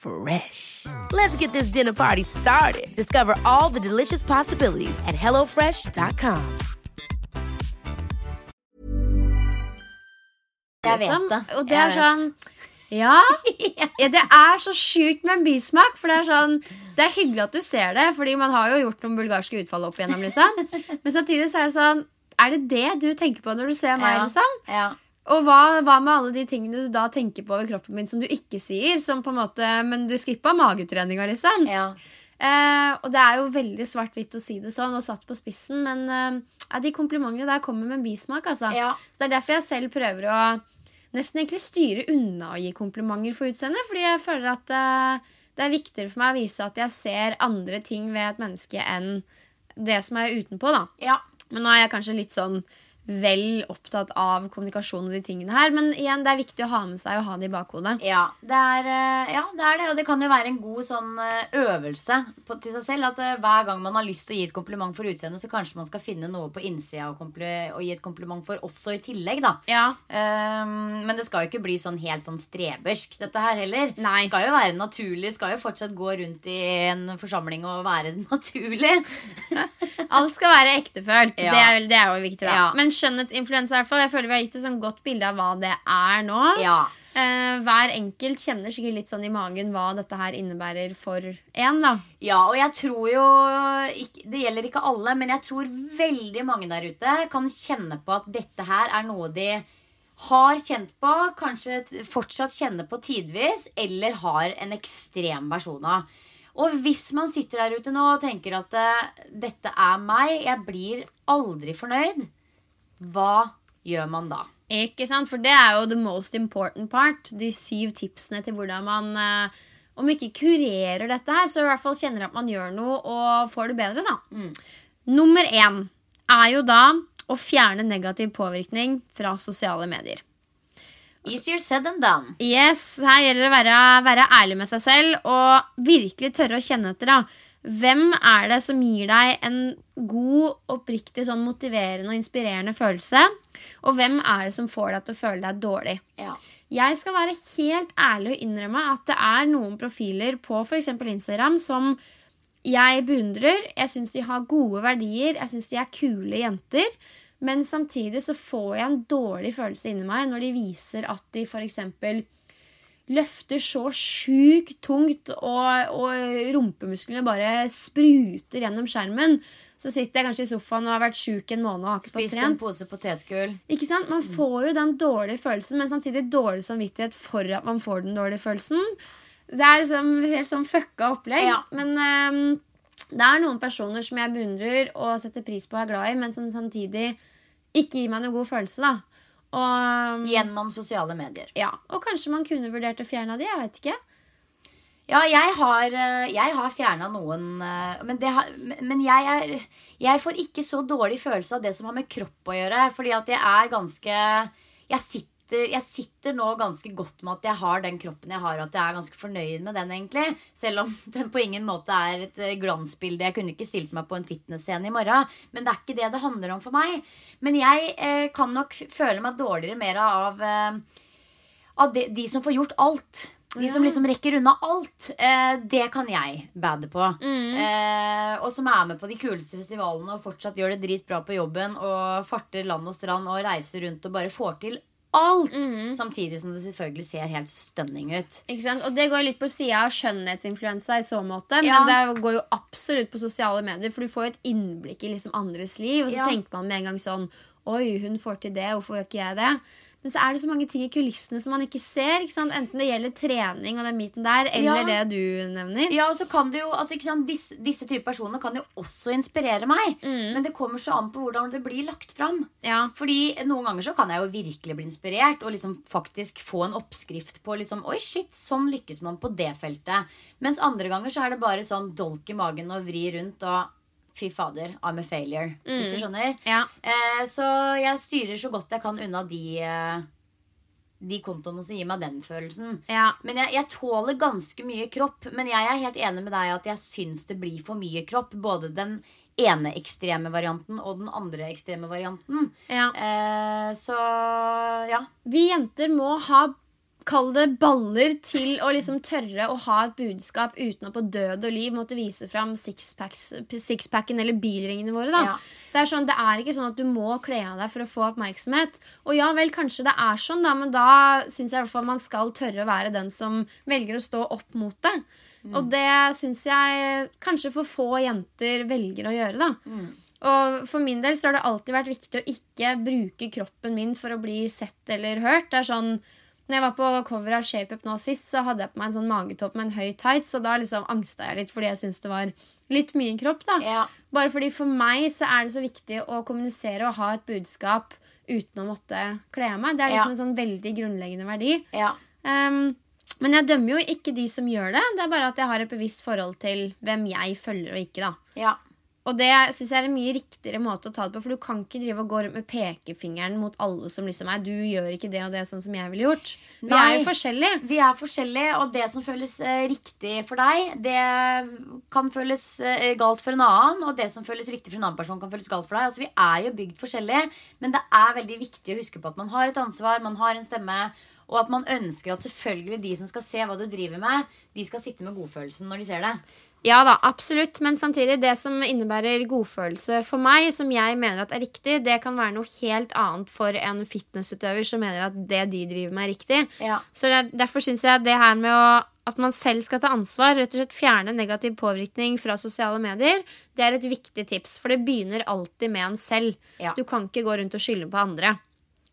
Fresh. Let's get this dinner party started. Discover all the delicious possibilities at hellofresh.com. Jeg vet det. Og det er sånn ja, ja, det er så sjukt med en bismak. For det er sånn Det er hyggelig at du ser det, Fordi man har jo gjort noen bulgarske utfall opp igjennom. Liksom. Men samtidig så er det sånn Er det det du tenker på når du ser meg? Ja. liksom? Ja. Og hva, hva med alle de tingene du da tenker på ved kroppen min som du ikke sier? Som på en måte, Men du skippa magetreninga, liksom. Ja. Eh, og det er jo veldig svart-hvitt å si det sånn, og satt på spissen, men eh, de komplimentene der kommer med en bismak. altså. Ja. Så Det er derfor jeg selv prøver å nesten egentlig styre unna å gi komplimenter for utseendet, fordi jeg føler at eh, Det er viktigere for meg å vise at jeg ser andre ting ved et menneske enn det som er utenpå. da. Ja. Men nå er jeg kanskje litt sånn vel opptatt av kommunikasjon og de tingene her. Men igjen, det er viktig å ha med seg og ha det i bakhodet. Ja, det er, eh, ja, det er det. Og det kan jo være en god sånn eh, øvelse på, til seg selv. At eh, hver gang man har lyst til å gi et kompliment for utseendet, så kanskje man skal finne noe på innsida og, og, gi et kompliment for også i tillegg, da. Ja. Um, men det skal jo ikke bli sånn helt sånn strebersk, dette her heller. Nei. Skal jo være naturlig. Skal jo fortsatt gå rundt i en forsamling og være naturlig. Alt skal være ektefølt. Ja. Det, er, det er jo viktig. da Ja. Men skjønnhetsinfluensa, i hvert fall. Jeg føler vi har gitt et sånn godt bilde av hva det er nå. Ja. Eh, hver enkelt kjenner sikkert litt sånn i magen hva dette her innebærer for én. da Ja, og jeg tror jo ikke, Det gjelder ikke alle, men jeg tror veldig mange der ute kan kjenne på at dette her er noe de har kjent på, kanskje fortsatt kjenner på tidvis, eller har en ekstrem versjon av. Og hvis man sitter der ute nå og tenker at eh, dette er meg, jeg blir aldri fornøyd, hva gjør man da? Ikke sant? For det er jo the most important part. De syv tipsene til hvordan man eh, om ikke kurerer dette her, så i hvert fall kjenner at man gjør noe og får det bedre. da. Nummer én er jo da å fjerne negativ påvirkning fra sosiale medier. Easier said than done. Yes, Her gjelder det å være, være ærlig med seg selv og virkelig tørre å kjenne etter. da. Hvem er det som gir deg en god, oppriktig, sånn motiverende og inspirerende følelse? Og hvem er det som får deg til å føle deg dårlig? Ja. Jeg skal være helt ærlig og innrømme at det er noen profiler på f.eks. Instagram som jeg beundrer. Jeg syns de har gode verdier. Jeg syns de er kule jenter. Men samtidig så får jeg en dårlig følelse inni meg når de viser at de f.eks. løfter så sjukt tungt, og, og rumpemusklene bare spruter gjennom skjermen. Så sitter jeg kanskje i sofaen og har vært sjuk en måned og har ikke fått Spist en trent. pose potetgull. Ikke sant? Man får jo den dårlige følelsen, men samtidig dårlig samvittighet for at man får den dårlige følelsen. Det er liksom helt sånn fucka opplegg. Ja. Men um, det er noen personer som jeg beundrer og setter pris på og er glad i, men som samtidig ikke gir meg noen god følelse. da. Og, Gjennom sosiale medier. ja, og kanskje man kunne vurdert å fjerne de, jeg vet ikke. Ja, jeg har, eh, jeg har fjerna noen eh, Men, det har, men jeg, er, jeg får ikke så dårlig følelse av det som har med kropp å gjøre. Fordi at jeg er ganske jeg sitter, jeg sitter nå ganske godt med at jeg har den kroppen jeg har. At jeg er ganske fornøyd med den, egentlig. Selv om den på ingen måte er et eh, glansbilde. Jeg kunne ikke stilt meg på en fitnessscene i morgen. Men det er ikke det det handler om for meg. Men jeg eh, kan nok føle meg dårligere mer av, eh, av de, de som får gjort alt. De som liksom rekker unna alt. Eh, det kan jeg bade på. Eh, og som er med på de kuleste festivalene og fortsatt gjør det dritbra på jobben og farter land og strand og reiser rundt og bare får til alt. Samtidig som det selvfølgelig ser helt stunning ut. Ikke sant? Og det går litt på sida av skjønnhetsinfluensa i så måte. Ja. Men det går jo absolutt på sosiale medier, for du får jo et innblikk i liksom andres liv. Og så Ja. tenker man med en gang sånn Oi, hun får til det, hvorfor gjør ikke jeg det? Men så er det så mange ting i kulissene som man ikke ser. Ikke sant? Enten det gjelder trening og den biten der, eller Ja. det du nevner. Ja, og så kan det jo, altså, sant, disse, typer personer kan jo også inspirere meg. Men det kommer så an på hvordan det blir lagt fram. Ja. Fordi noen ganger så kan jeg jo virkelig bli inspirert og liksom faktisk få en oppskrift på liksom, Oi, shit, sånn lykkes man på det feltet. Mens andre ganger så er det bare sånn dolk i magen og vri rundt og Fy fader, I'm a failure. Hvis du skjønner. Ja. Eh, så jeg styrer så godt jeg kan unna de, eh, de kontoene som gir meg den følelsen. Ja. Men jeg, jeg tåler ganske mye kropp. Men jeg er helt enig med deg at jeg syns det blir for mye kropp. Både den ene ekstreme varianten og den andre ekstreme varianten. ja. Eh, så ja. Vi jenter må ha Kall det baller til å liksom tørre å ha et budskap uten å på død og liv måtte vise fram sixpacken sixpacken eller bilringene våre. da Ja. Det er sånn, det er ikke sånn at du må kle av deg for å få oppmerksomhet. Og ja vel, kanskje det er sånn, da, men da syns jeg i hvert fall man skal tørre å være den som velger å stå opp mot det. Og det syns jeg kanskje for få jenter velger å gjøre. da og for min del så har det alltid vært viktig å ikke bruke kroppen min for å bli sett eller hørt. Det er sånn, når jeg var på cover av Shape Up nå sist, så hadde jeg på meg en sånn magetopp med en høy tights, og da liksom angsta jeg litt fordi jeg syntes det var litt mye kropp. da. Ja. Bare fordi for meg så er det så viktig å kommunisere og ha et budskap uten å måtte kle av meg. Det er liksom Ja. en sånn veldig grunnleggende verdi. ja. Um, Men jeg dømmer jo ikke de som gjør det. Det er bare at jeg har et bevisst forhold til hvem jeg følger og ikke. da. Ja. Og det synes jeg er en mye riktigere måte å ta det på, for du kan ikke drive og gå rundt med pekefingeren mot alle som liksom er Du gjør ikke det og det sånn som jeg ville gjort. Vi Nei. er jo forskjellige. Vi er forskjellige, og det som føles eh, riktig for deg, det kan føles eh, galt for en annen. Og det som føles riktig for en annen person, kan føles galt for deg. Altså, Vi er jo bygd forskjellig, men det er veldig viktig å huske på at man har et ansvar, man har en stemme. Og at man ønsker at selvfølgelig de som skal se hva du driver med, de skal sitte med godfølelsen når de ser det. Ja da, absolutt. Men samtidig, det som innebærer godfølelse for meg, som jeg mener at er riktig, det kan være noe helt annet for en fitnessutøver som mener at det de driver med, er riktig. Ja. Så det er, derfor syns jeg det her med å at man selv skal ta ansvar, rett og slett fjerne negativ påvirkning fra sosiale medier, det er et viktig tips. For det begynner alltid med en selv. Ja. Du kan ikke gå rundt og skylde på andre.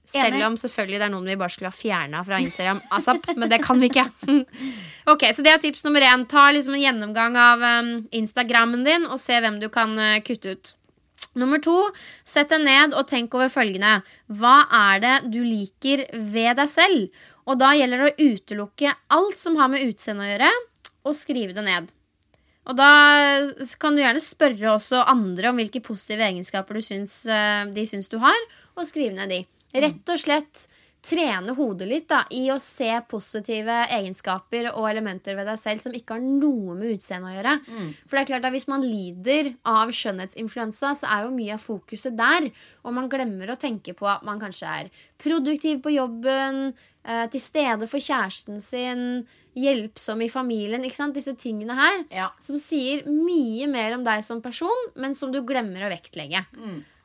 Selv om selvfølgelig det er noen vi bare skulle ha fjerna fra Instagram. ASAP, men det kan vi ikke. ok, Så det er tips nummer én. Ta liksom en gjennomgang av um, Instagrammen din og se hvem du kan uh, kutte ut. Nummer to, sett deg ned og tenk over følgende. Hva er det du liker ved deg selv? Og da gjelder det å utelukke alt som har med utseendet å gjøre, og skrive det ned. Og da kan du gjerne spørre også andre om hvilke positive egenskaper syns, eh, de syns du har, og skrive ned de. Rett og slett trene hodet litt da, i å se positive egenskaper og elementer ved deg selv som ikke har noe med utseendet å gjøre. For det er klart at Hvis man lider av skjønnhetsinfluensa, så er jo mye av fokuset der. Og man glemmer å tenke på at man kanskje er produktiv på jobben, eh, til stede for kjæresten sin, hjelpsom i familien. ikke sant? Disse tingene her Ja. som sier mye mer om deg som person, men som du glemmer å vektlegge.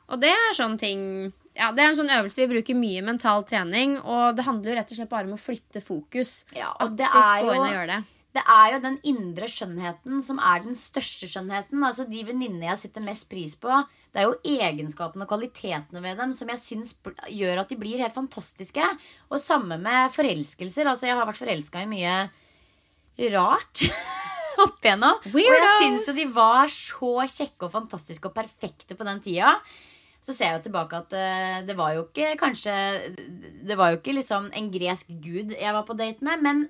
Og det er sånne ting ja, Det er en sånn øvelse vi bruker mye mental trening, og det handler jo rett og slett bare om å flytte fokus. Ja, og det er jo det. det er jo den indre skjønnheten som er den største skjønnheten. Altså De venninnene jeg setter mest pris på, det er jo egenskapene og kvalitetene ved dem som jeg syns gjør at de blir helt fantastiske. Og samme med forelskelser. Altså Jeg har vært forelska i mye rart opp igjennom. Og jeg Weirdos! syns jo de var så kjekke og fantastiske og perfekte på den tida. Så ser jeg jo tilbake at uh, det var jo ikke kanskje Det var jo ikke liksom en gresk gud jeg var på date med, men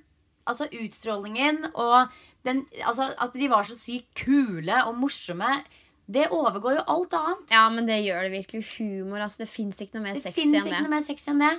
altså utstrålingen og den, altså, at de var så sykt kule og morsomme, det overgår jo alt annet. Ja, men det gjør det virkelig. Humor. altså Det fins ikke noe mer Det sexy enn ikke det. noe mer sexy enn det.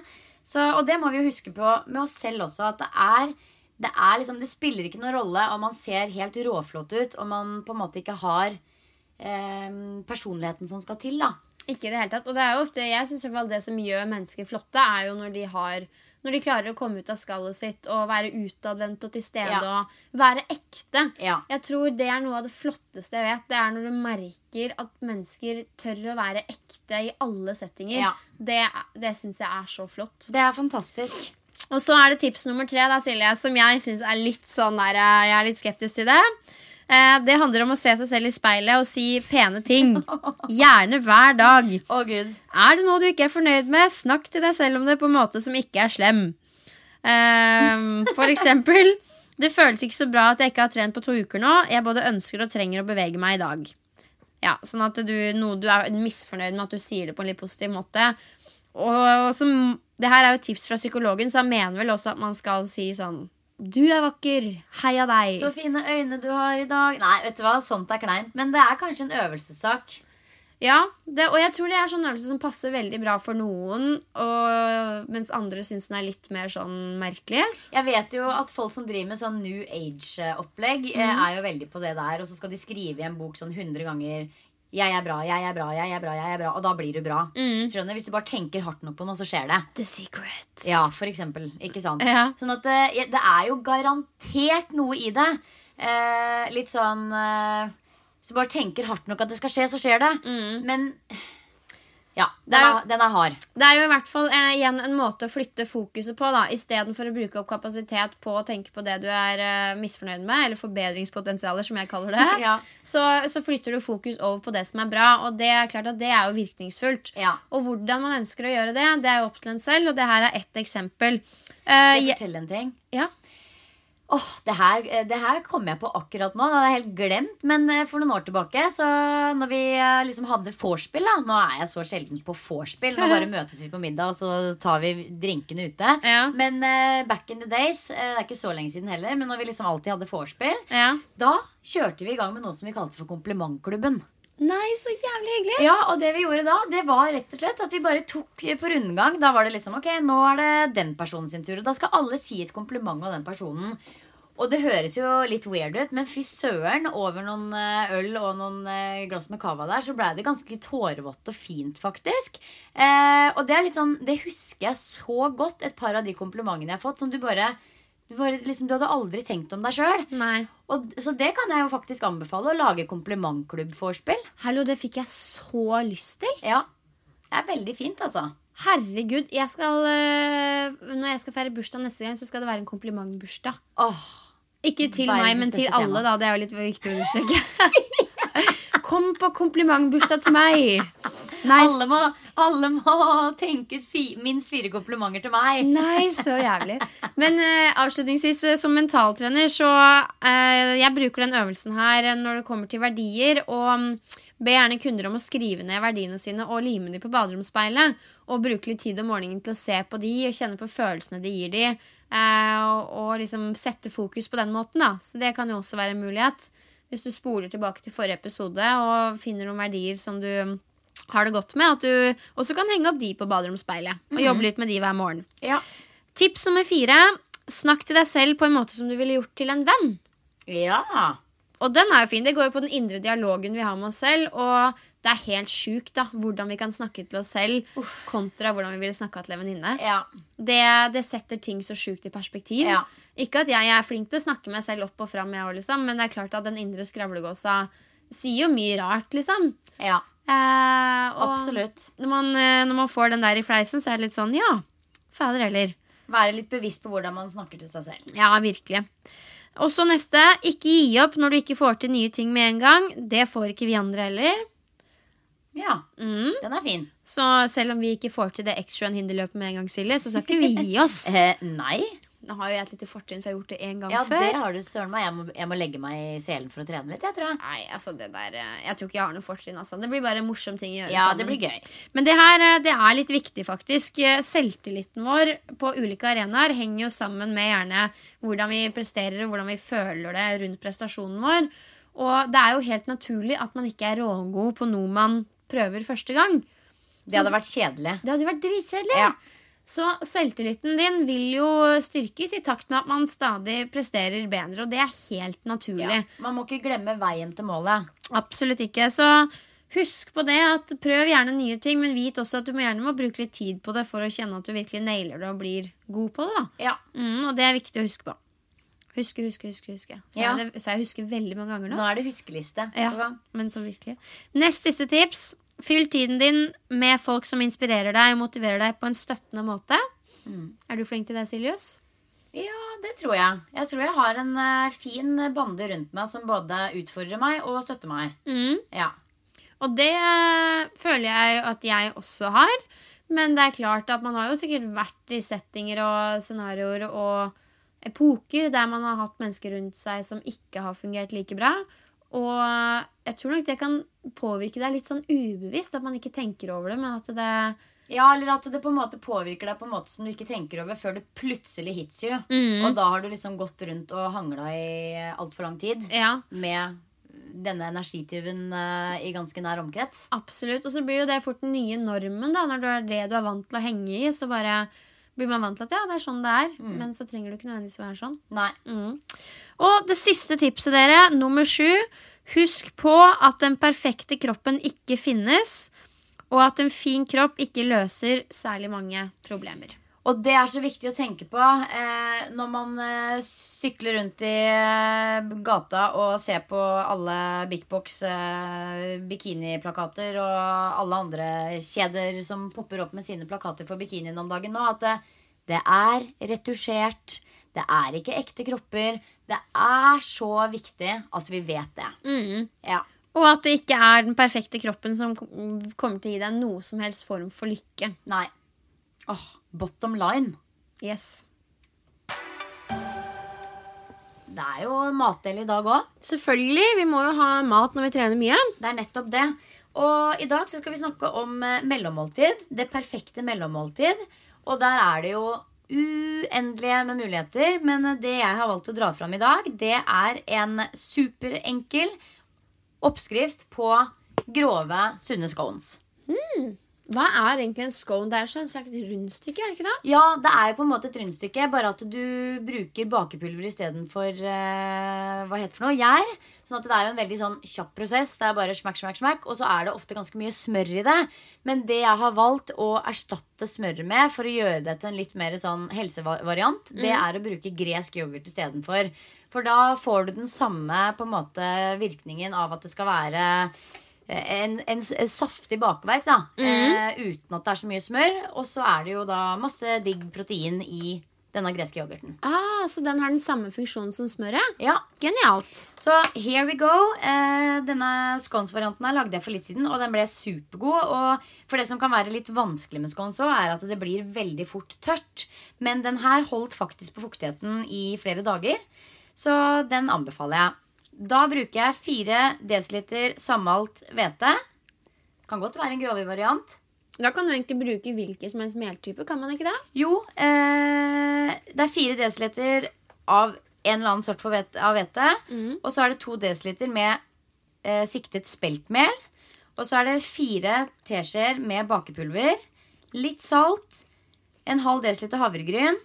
Så, og det må vi jo huske på med oss selv også. At det er, det er liksom Det spiller ikke noen rolle om man ser helt råflott ut, om man på en måte ikke har eh, personligheten som skal til. da Ikke i det hele tatt. Og det er jo ofte, jeg fall det som gjør mennesker flotte, er jo når de har når de klarer å komme ut av skallet sitt og være utadvendt og til stede Ja. og være ekte. Ja. Jeg tror det er noe av det flotteste jeg vet. Det er når du merker at mennesker tør å være ekte i alle settinger. Ja. Det, det syns jeg er så flott. Det er fantastisk. Og så er det tips nummer tre, da, Silje, som jeg syns er litt sånn der eh, Jeg er litt skeptisk til det. Eh, Det handler om å se seg selv i speilet og si pene ting. Gjerne hver dag. Å, gud. Er det noe du ikke er fornøyd med, snakk til deg selv om det på en måte som ikke er slem. Ehm, for eksempel Det føles ikke så bra at jeg ikke har trent på to uker nå. Jeg både ønsker og trenger å bevege meg i dag. Ja, Sånn at du, noe du er misfornøyd med at du sier det på en litt positiv måte. Og som, det her er jo tips fra psykologen, så han mener vel også at man skal si sånn Du er vakker. Heia deg. Så fine øyne du har i dag. Nei, vet du hva, sånt er kleint. Men det er kanskje en øvelsessak. Ja, det, og jeg tror det er sånn øvelse som passer veldig bra for noen, og, mens andre syns den er litt mer sånn merkelig. Jeg vet jo at folk som driver med sånn New Age-opplegg, eh, Mhm. er jo veldig på det der. Og så skal de skrive i en bok sånn 100 ganger 'Jeg er bra, jeg er bra, jeg er bra', jeg er bra og da blir du bra. Mm. Skjønner? Hvis du bare tenker hardt nok på noe, så skjer det. The Secret. Ja, for eksempel. Ikke sant? Ja. Sånn at det, det er jo garantert noe i det. Eh, litt sånn eh, Hvis du bare tenker hardt nok at det skal skje, så skjer det. Mm. Men ja, den er- den er hard. Det er jo i hvert fall eh, igjen en måte å flytte fokuset på. da Istedenfor å bruke opp kapasitet på å tenke på det du er eh, misfornøyd med, eller forbedringspotensialer, som jeg kaller det, Ja. så, så flytter du fokus over på det som er bra. Og det er klart at det er jo virkningsfullt. Ja. Og hvordan man ønsker å gjøre det, det er jo opp til en selv, og det her er ett eksempel. Eh, jeg fortelle en ting? ja. Åh, det her, eh, det her kom jeg på akkurat nå. Det hadde jeg helt glemt. Men eh, for noen år tilbake, så når vi eh, liksom hadde vorspiel da Nå er jeg så sjelden på vorspiel. Nå bare møtes vi på middag, og så tar vi drinkene ute. Ja. Men uh, back in the days, uh, det er ikke så lenge siden heller, men når vi liksom alltid hadde vorspiel, Ja. da kjørte vi i gang med noe som vi kalte for Komplimentklubben. Nei, så jævlig hyggelig. Ja, og det vi gjorde da, det var rett og slett at vi bare tok på rundgang. Da var det liksom ok, nå er det den personen sin tur. Og da skal alle si et kompliment av den personen. Og det høres jo litt weird ut, men fy søren, over noen eh, øl og noen eh, glass med cava der, så blei det ganske tårevått og fint, faktisk. Eh, og det er litt sånn Det husker jeg så godt, et par av de komplimentene jeg har fått, som du bare du, bare, liksom, du hadde aldri tenkt om deg sjøl. Så det kan jeg jo faktisk anbefale. Å lage komplimentklubb-vorspiel. Hallo, det fikk jeg så lyst til. Ja. Det er veldig fint, altså. Herregud, jeg skal øh, Når jeg skal feire bursdag neste gang, så skal det være en komplimentbursdag. Åh, Ikke til meg, men til alle, da. Det er jo litt viktig å understreke. Kom på komplimentbursdag til meg! Nice. alle, må, alle må tenke fi, minst fire komplimenter til meg. Nei, så jævlig. Men uh, avslutningsvis, eh, som mentaltrener, så uh, Jeg bruker den øvelsen her når det kommer til verdier, og be ber gjerne kunder om å skrive ned verdiene sine og lime dem på baderomsspeilet. Og bruke litt tid om morgenen til å se på de og kjenne på følelsene de gir de. Eh, og, og liksom sette fokus på den måten, da. Så det kan jo også være en mulighet. Hvis du spoler tilbake til forrige episode og finner noen verdier som du har det godt med, at du også kan henge opp de på baderomsspeilet. Og jobbe litt med de hver morgen. Ja. Tips nummer fire. Snakk til deg selv på en måte som du ville gjort til en venn. ja. Og den er jo fin. Det går jo på den indre dialogen vi har med oss selv. Og det er helt sjukt da, hvordan vi kan snakke til oss selv kontra hvordan vi ville snakka til en venninne. Ja. Det, det setter ting så sjukt i perspektiv. Ja. Ikke at jeg er flink til å snakke meg selv opp og fram, jeg liksom, men det er klart at den indre skravlegåsa sier jo mye rart, liksom. ja. Eh, Absolutt. Når man, eh, når man får den der i fleisen, så er det litt sånn ja, fader heller. Være litt bevisst på hvordan man snakker til seg selv. Ja, virkelig. Og så neste. Ikke gi opp når du ikke får til nye ting med en gang. Det får ikke vi andre heller. Ja, Mm. den er fin. Så selv om vi ikke får til det extra en hinderløpet med en gang, Silje, så skal ikke vi gi oss. Eh, nei. Nå har jo jeg et lite fortrinn, for jeg har gjort det en gang Ja, før. det har du søren meg. Jeg må, jeg må legge meg i selen for å trene litt, jeg tror jeg. Nei, altså det der eh, Jeg tror ikke jeg har noe fortrinn. Altså. Det blir bare en morsom ting å gjøre Ja, sammen. det blir gøy. Men det her eh, det er litt viktig, faktisk. Eh, Selvtilliten vår på ulike arenaer henger jo sammen med gjerne hvordan vi presterer og hvordan vi føler det rundt prestasjonen vår. Og det er jo helt naturlig at man ikke er rågod på noe man prøver første gang. Det hadde vært kjedelig. Det hadde vært dritkjedelig. Ja. Så selvtilliten din vil jo styrkes i takt med at man stadig presterer bedre, og det er helt naturlig. Ja. Man må ikke glemme veien til målet. Absolutt ikke. Så husk på det at prøv gjerne nye ting, men vit også at du må gjerne må bruke litt tid på det for å kjenne at du virkelig nailer det og blir god på det. da. Ja. Mm, og det er viktig å huske på. Huske, huske, huske. huske. Så, Ja. jeg, det, så jeg husker veldig mange ganger nå. Nå er det huskeliste Ja, men så virkelig. Nest siste tips. Fyll tiden din med folk som inspirerer deg og motiverer deg på en støttende måte. Mm. Er du flink til det, Siljus? Ja, det tror jeg. Jeg tror jeg har en uh, fin bande rundt meg som både utfordrer meg og støtter meg. Mm. Ja. Og det uh, føler jeg at jeg også har. Men det er klart at man har jo sikkert vært i settinger og scenarioer og epoker der man har hatt mennesker rundt seg som ikke har fungert like bra. Og jeg tror nok det kan påvirke deg litt sånn ubevisst, at man ikke tenker over det, men at det ja, eller at det på en måte påvirker deg på en måte som du ikke tenker over før det plutselig hits you. Mm. Og da har du liksom gått rundt og hangla i altfor lang tid Ja, med denne energityven uh, i ganske nær omkrets. absolutt. Og så blir jo det fort den nye normen, da, når det er det du er vant til å henge i. Så bare blir man vant til at ja, det er sånn det er. Men så trenger du ikke nødvendigvis å være sånn. Nei. Mm. Og det siste tipset, dere, nummer sju. Husk på at den perfekte kroppen ikke finnes, og at en fin kropp ikke løser særlig mange problemer. Og det er så viktig å tenke på eh, når man eh, sykler rundt i eh, gata og ser på alle Big Box eh, bikiniplakater og alle andre kjeder som popper opp med sine plakater for bikinien om dagen nå, at det, det er retusjert. Det er ikke ekte kropper. Det er så viktig at vi vet det. Mm. Ja. Og at det ikke er den perfekte kroppen som kommer til å gi deg noe som helst form for lykke. Nei. Åh, bottom line. Yes. Det er jo matdel i dag òg. Selvfølgelig. Vi må jo ha mat når vi trener mye. Det er nettopp det. Og i dag så skal vi snakke om eh, mellommåltid. Det perfekte mellommåltid. Og der er det jo uendelige med muligheter. Men det jeg har valgt å dra fram i dag, det er en superenkel oppskrift på grove, sunne scones. Hva er egentlig en scone? Det er jo et slags rundstykke, er det ikke det? Ja, det er jo på en måte et rundstykke, bare at du bruker bakepulver istedenfor uh, hva heter det for noe? Gjær. Sånn at det er jo en veldig sånn kjapp prosess. Det er bare smakk, smakk, smakk. Og så er det ofte ganske mye smør i det. Men det jeg har valgt å erstatte smøret med for å gjøre det til en litt mer sånn helsevariant, det er å bruke gresk yoghurt istedenfor. For da får du den samme på en måte virkningen av at det skal være eh, en, en, saftig bakverk, da. Eh, uten at det er så mye smør. Og så er det jo da masse digg protein i denne greske yoghurten. Ah, Så den har den samme funksjonen som smøret? Ja, Genialt. Så here we go. Uh, denne scones-varianten her lagde jeg for litt siden, og den ble supergod. Og for det som kan være litt vanskelig med scones òg, er at det blir veldig fort tørt. Men den her holdt faktisk på fuktigheten i flere dager, så den anbefaler jeg. Da bruker jeg 4 dl sammalt hvete. Kan godt være en grovig variant. Da kan du egentlig bruke hvilken som helst meltype, kan man ikke det? Jo, eh, det er 4 dl av en eller annen sort for hvete, av hvete. Og så er det 2 dl med eh, siktet speltmel. Og så er det 4 teskjeer med bakepulver. Litt salt. En halv desiliter havregryn.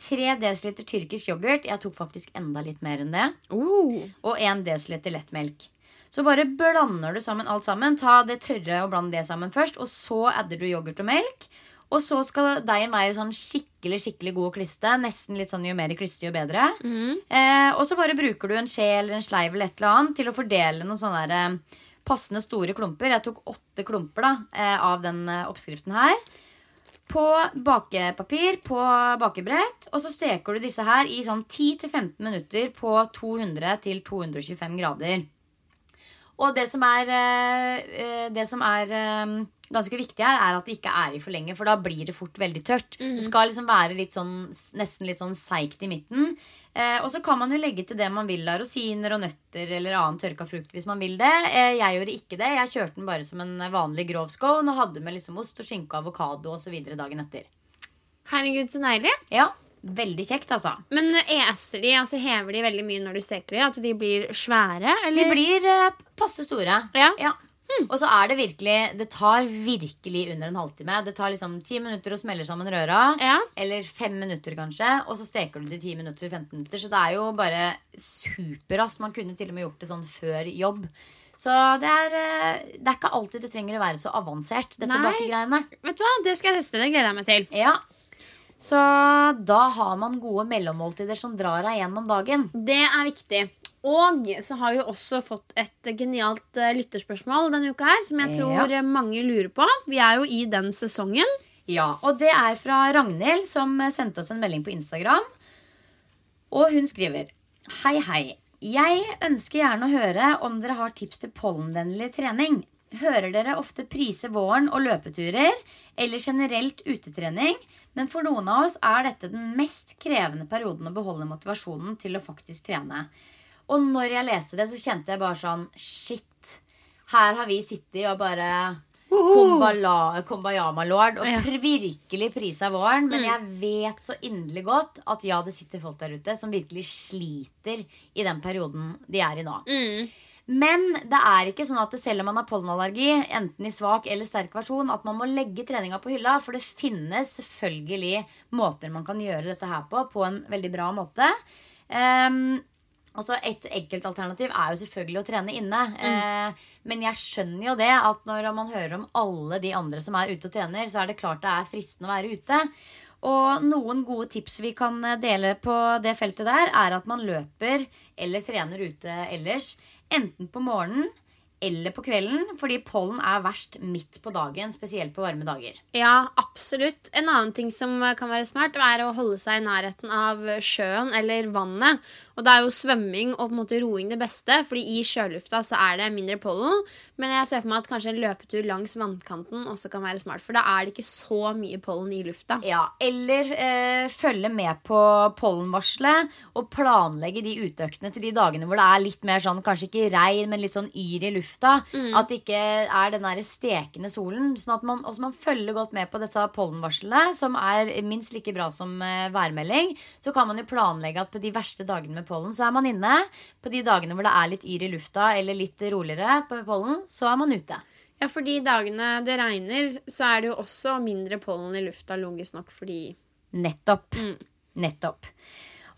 3 dl tyrkisk yoghurt. Jeg tok faktisk enda litt mer enn det. Uh. Og 1 dl lettmelk. Så bare blander du sammen alt sammen. Ta det tørre og bland det sammen først. Og så adder du yoghurt og melk. Og så skal deigen være sånn skikkelig skikkelig god å kliste. Nesten litt sånn jo mer kliste, jo bedre. Eh, og så bare bruker du en skje eller en sleiv eller et eller annet til å fordele noen sånne der, eh, passende store klumper. Jeg tok åtte klumper da, eh, av den eh, oppskriften her. På bakepapir, på bakebrett. Og så steker du disse her i sånn 10-15 minutter på 200-225 grader. Og det som er, eh, eh, det som er eh, ganske viktig her, er at det ikke er i for lenge, for da blir det fort veldig tørt. Det skal liksom være litt sånn, nesten litt sånn seigt i midten. Eh, og så kan man jo legge til det man vil av rosiner og nøtter eller annen tørka frukt hvis man vil det. Eh, jeg gjorde ikke det. Jeg kjørte den bare som en vanlig grov scone og hadde med liksom ost og skinke og avokado osv. dagen etter. Herregud, så deilig. Ja, veldig kjekt, altså. Men eser de, altså hever de veldig mye når du steker de? At de blir svære? De blir eh, passe store. Ja. Og så er det virkelig Det tar virkelig under en halvtime. Det tar liksom ti minutter å smelle sammen røra. Ja. Eller fem minutter, kanskje. Og så steker du det i 10 minutter, 15 minutter. Så det er jo bare superraskt. Man kunne til og med gjort det sånn før jobb. Så det er, eh, det er ikke alltid det trenger å være så avansert, dette bakegreiene. Vet du hva, Det skal jeg teste. Det gleder jeg meg til. Ja. Så da har man gode mellommåltider som drar deg gjennom dagen. Det er viktig. Og så har vi også fått et genialt eh, lytterspørsmål denne uka her, som jeg tror Ja. mange lurer på. Vi er jo i den sesongen. Ja, og det er fra Ragnhild som sendte oss en melding på Instagram. Og hun skriver Hei, hei. Jeg ønsker gjerne å høre om dere har tips til pollenvennlig trening. Hører dere ofte prise våren og løpeturer, eller generelt utetrening, men for noen av oss er dette den mest krevende perioden å beholde motivasjonen til å faktisk trene. Og når jeg leste det, så kjente jeg bare sånn Shit. Her har vi sittet og bare Kumbala, Kumbayama Lord og Ja. virkelig prisa våren. Men jeg vet så inderlig godt at ja, det sitter folk der ute som virkelig sliter i den perioden de er i nå. Men det er ikke sånn at selv om man har pollenallergi, enten i svak eller sterk versjon, at man må legge treninga på hylla. For det finnes selvfølgelig måter man kan gjøre dette her på på en veldig bra måte. Um, altså Et enkelt alternativ er jo selvfølgelig å trene inne. Eh, men jeg skjønner jo det at når man hører om alle de andre som er ute og trener, så er det klart det er fristende å være ute. Og noen gode tips vi kan dele på det feltet der, er at man løper eller trener ute ellers. Enten på morgenen eller på kvelden, fordi pollen er verst midt på dagen, spesielt på varme dager. Ja, absolutt. En annen ting som kan være smart, er å holde seg i nærheten av sjøen eller vannet. Og da er jo svømming og på en måte roing det beste, fordi i sjølufta så er det mindre pollen. Men jeg ser for meg at kanskje en løpetur langs vannkanten også kan være smart, for da er det ikke så mye pollen i lufta. Ja, Eller eh, følge med på pollenvarselet og planlegge de uteøktene til de dagene hvor det er litt mer sånn, kanskje ikke regn, men litt sånn yr i lufta. At det ikke er den der stekende solen. Sånn at man, også man følger godt med på disse pollenvarslene, som er minst like bra som eh, værmelding. Så kan man jo planlegge at på de verste dagene med pollen, så er man inne. På de dagene hvor det er litt yr i lufta eller litt roligere på pollen, så er man ute. Ja, for de dagene det regner, så er det jo også mindre pollen i lufta, logisk nok, fordi Nettopp. Nettopp.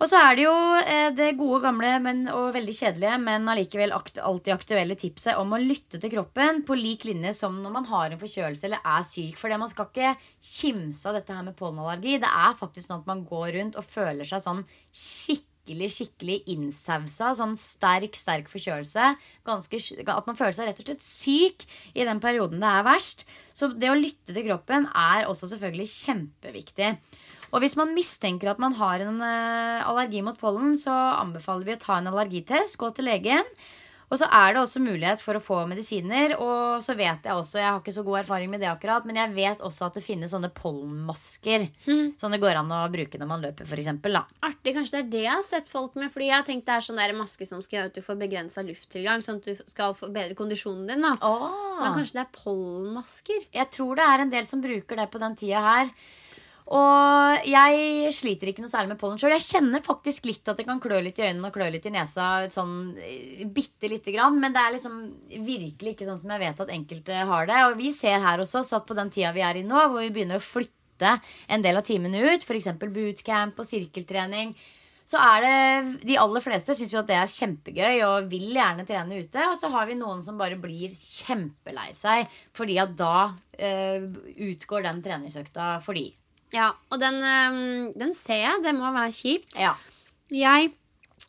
Og så er det jo eh, det gode, gamle men, og veldig kjedelige, men allikevel alltid aktuelle tipset om å lytte til kroppen på lik linje som når man har en forkjølelse eller er syk. For det man skal ikke kimse av dette her med pollenallergi. Det er faktisk sånn at man går rundt og føler seg sånn skikkelig skikkelig innsausa. Sånn sterk, sterk forkjølelse. Ganske, at man føler seg rett og slett syk i den perioden det er verst. Så det å lytte til kroppen er også selvfølgelig kjempeviktig. Og hvis man mistenker at man har en eh, allergi mot pollen, så anbefaler vi å ta en allergitest, gå til legen. Og så er det også mulighet for å få medisiner. Og så vet jeg også, jeg har ikke så god erfaring med det akkurat, men jeg vet også at det finnes sånne pollenmasker som det går an å bruke når man løper, f.eks. Artig, kanskje det er det jeg har sett folk med. Fordi jeg har tenkt det er sånn der maske som skal gjøre at du får begrensa lufttilgang, sånn at du skal få bedre kondisjonen din. da Men kanskje det er pollenmasker? Jeg tror det er en del som bruker det på den tida her. Og jeg sliter ikke noe særlig med pollen sjøl. Jeg kjenner faktisk litt at det kan klø litt i øynene og klø litt i nesa. Sånn eh, bitte lite grann. Men det er liksom virkelig ikke sånn som jeg vet at enkelte har det. Og vi ser her også, satt på den tida vi er i nå, hvor vi begynner å flytte en del av timene ut, f.eks. bootcamp og sirkeltrening, så er det de aller fleste syns jo at det er kjempegøy og vil gjerne trene ute. Og så har vi noen som bare blir kjempelei seg fordi at da eh, utgår den treningsøkta for de. Ja, og den, den ser jeg. Det må være kjipt. Ja. Jeg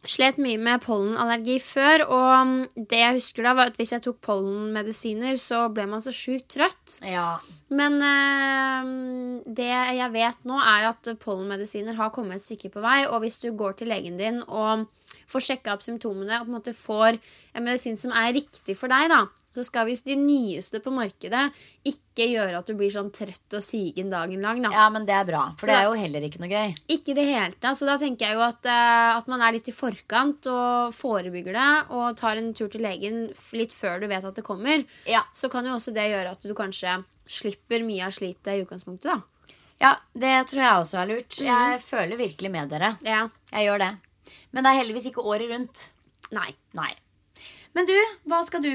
slet mye med pollenallergi før, og det jeg husker da, var at hvis jeg tok pollenmedisiner, så ble man så sjukt trøtt. Ja. Men øhm, det jeg vet nå, er at pollenmedisiner har kommet et stykke på vei, og hvis du går til legen din og får sjekka opp symptomene og på en måte får en medisin som er riktig for deg, da, så skal visst de nyeste på markedet ikke gjøre at du blir sånn trøtt og sigen dagen lang. da. ja, men det er bra. For Så det er jo heller ikke noe gøy. Ikke det hele tatt. Så da tenker jeg jo at, eh, at man er litt i forkant og forebygger det, og tar en tur til legen litt før du vet at det kommer. Ja. Så kan jo også det gjøre at du kanskje slipper mye av slitet i utgangspunktet, da. Ja, det tror jeg også er lurt. Jeg føler virkelig med dere. Ja. Jeg gjør det. Men det er heldigvis ikke året rundt. Nei. Nei. Men du, hva skal du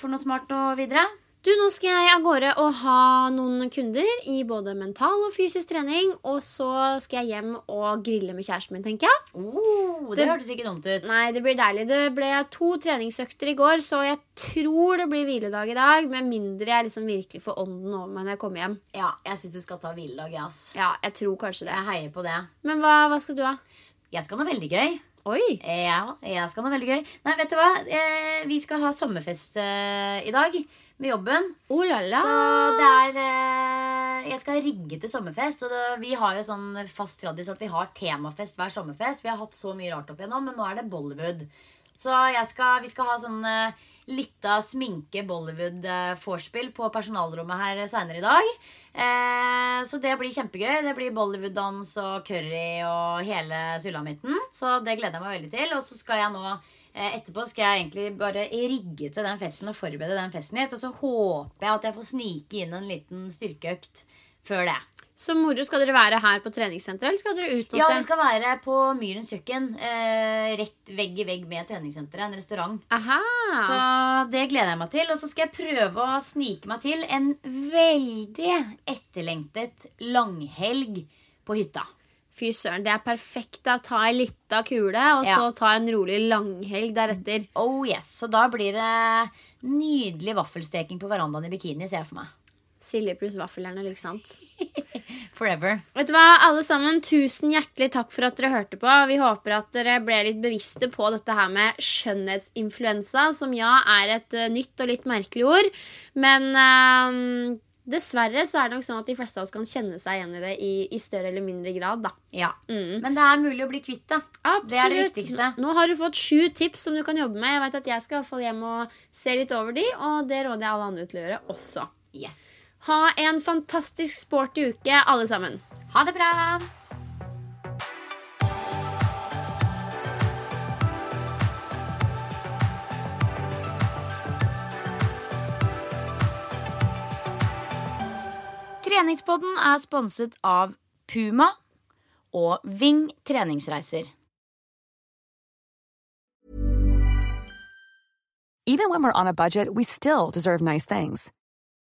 for noe smart og videre? Du, nå skal jeg av gårde og ha noen kunder i både mental og fysisk trening. Og så skal jeg hjem og grille med kjæresten min, tenker jeg. Oh, det, Det- hørtes ikke dumt ut. Nei, det blir deilig. Det ble to treningsøkter i går, så jeg tror det blir hviledag i dag. Med mindre jeg liksom virkelig får ånden over meg når jeg kommer hjem. Ja, jeg syns du skal ta hviledag, jeg, ass. Ja, jeg tror kanskje det. Jeg heier på det. Men hva, hva skal du ha? Jeg skal ha noe veldig gøy. Oi! Ja, jeg skal ha noe veldig gøy. Nei, vet du hva? Eh, vi skal ha sommerfest eh, i dag med jobben. Oh la la! Så det er eh, Jeg skal rigge til sommerfest. Og det, vi har jo sånn fast tradis at vi har temafest hver sommerfest. Vi har hatt så mye rart opp igjennom, men nå er det Bollywood. Så jeg skal, vi skal ha sånn eh, lita sminke Bollywood-vorspiel på personalrommet her seinere i dag. Eh, så det blir kjempegøy. Det blir Bollywood-dans og curry og hele sulamitten. Så det gleder jeg meg veldig til. Og så skal jeg nå eh, etterpå skal jeg egentlig bare rigge til den festen og forberede den festen litt. Og så håper jeg at jeg får snike inn en liten styrkeøkt før det. Så moro. Skal dere være her på treningssenteret, eller skal dere ut hos Ja, det skal være på Myrens kjøkken. Eh, rett vegg i vegg med treningssenteret. En restaurant. Aha! Så det gleder jeg meg til. Og så skal jeg prøve å snike meg til en veldig etterlengtet langhelg på hytta. Fy søren, det er perfekt. da Ta ei lita kule, og Ja. så ta en rolig langhelg deretter. Oh yes, Så da blir det nydelig vaffelsteking på verandaen i bikini, ser jeg for meg. Silje pluss vaffeljern, ikke sant? Forever. Vet du hva, alle sammen, Tusen hjertelig takk for at dere hørte på. Vi håper at dere ble litt bevisste på dette her med skjønnhetsinfluensa, som ja er et uh, nytt og litt merkelig ord. Men uh, dessverre så er det nok sånn at de fleste av oss kan kjenne seg igjen i det i, i større eller mindre grad. da. Ja. Mm. Men det er mulig å bli kvitt det. Det er det viktigste. Nå har du fått sju tips som du kan jobbe med. Jeg vet at jeg skal i hvert fall hjem og se litt over de, og det råder jeg alle andre til å gjøre også. Yes. Ha en fantastisk sporty uke, alle sammen. Ha det bra. Treningspodden er sponset av Puma og Ving treningsreiser. Even when we're on a budget, we still deserve nice things.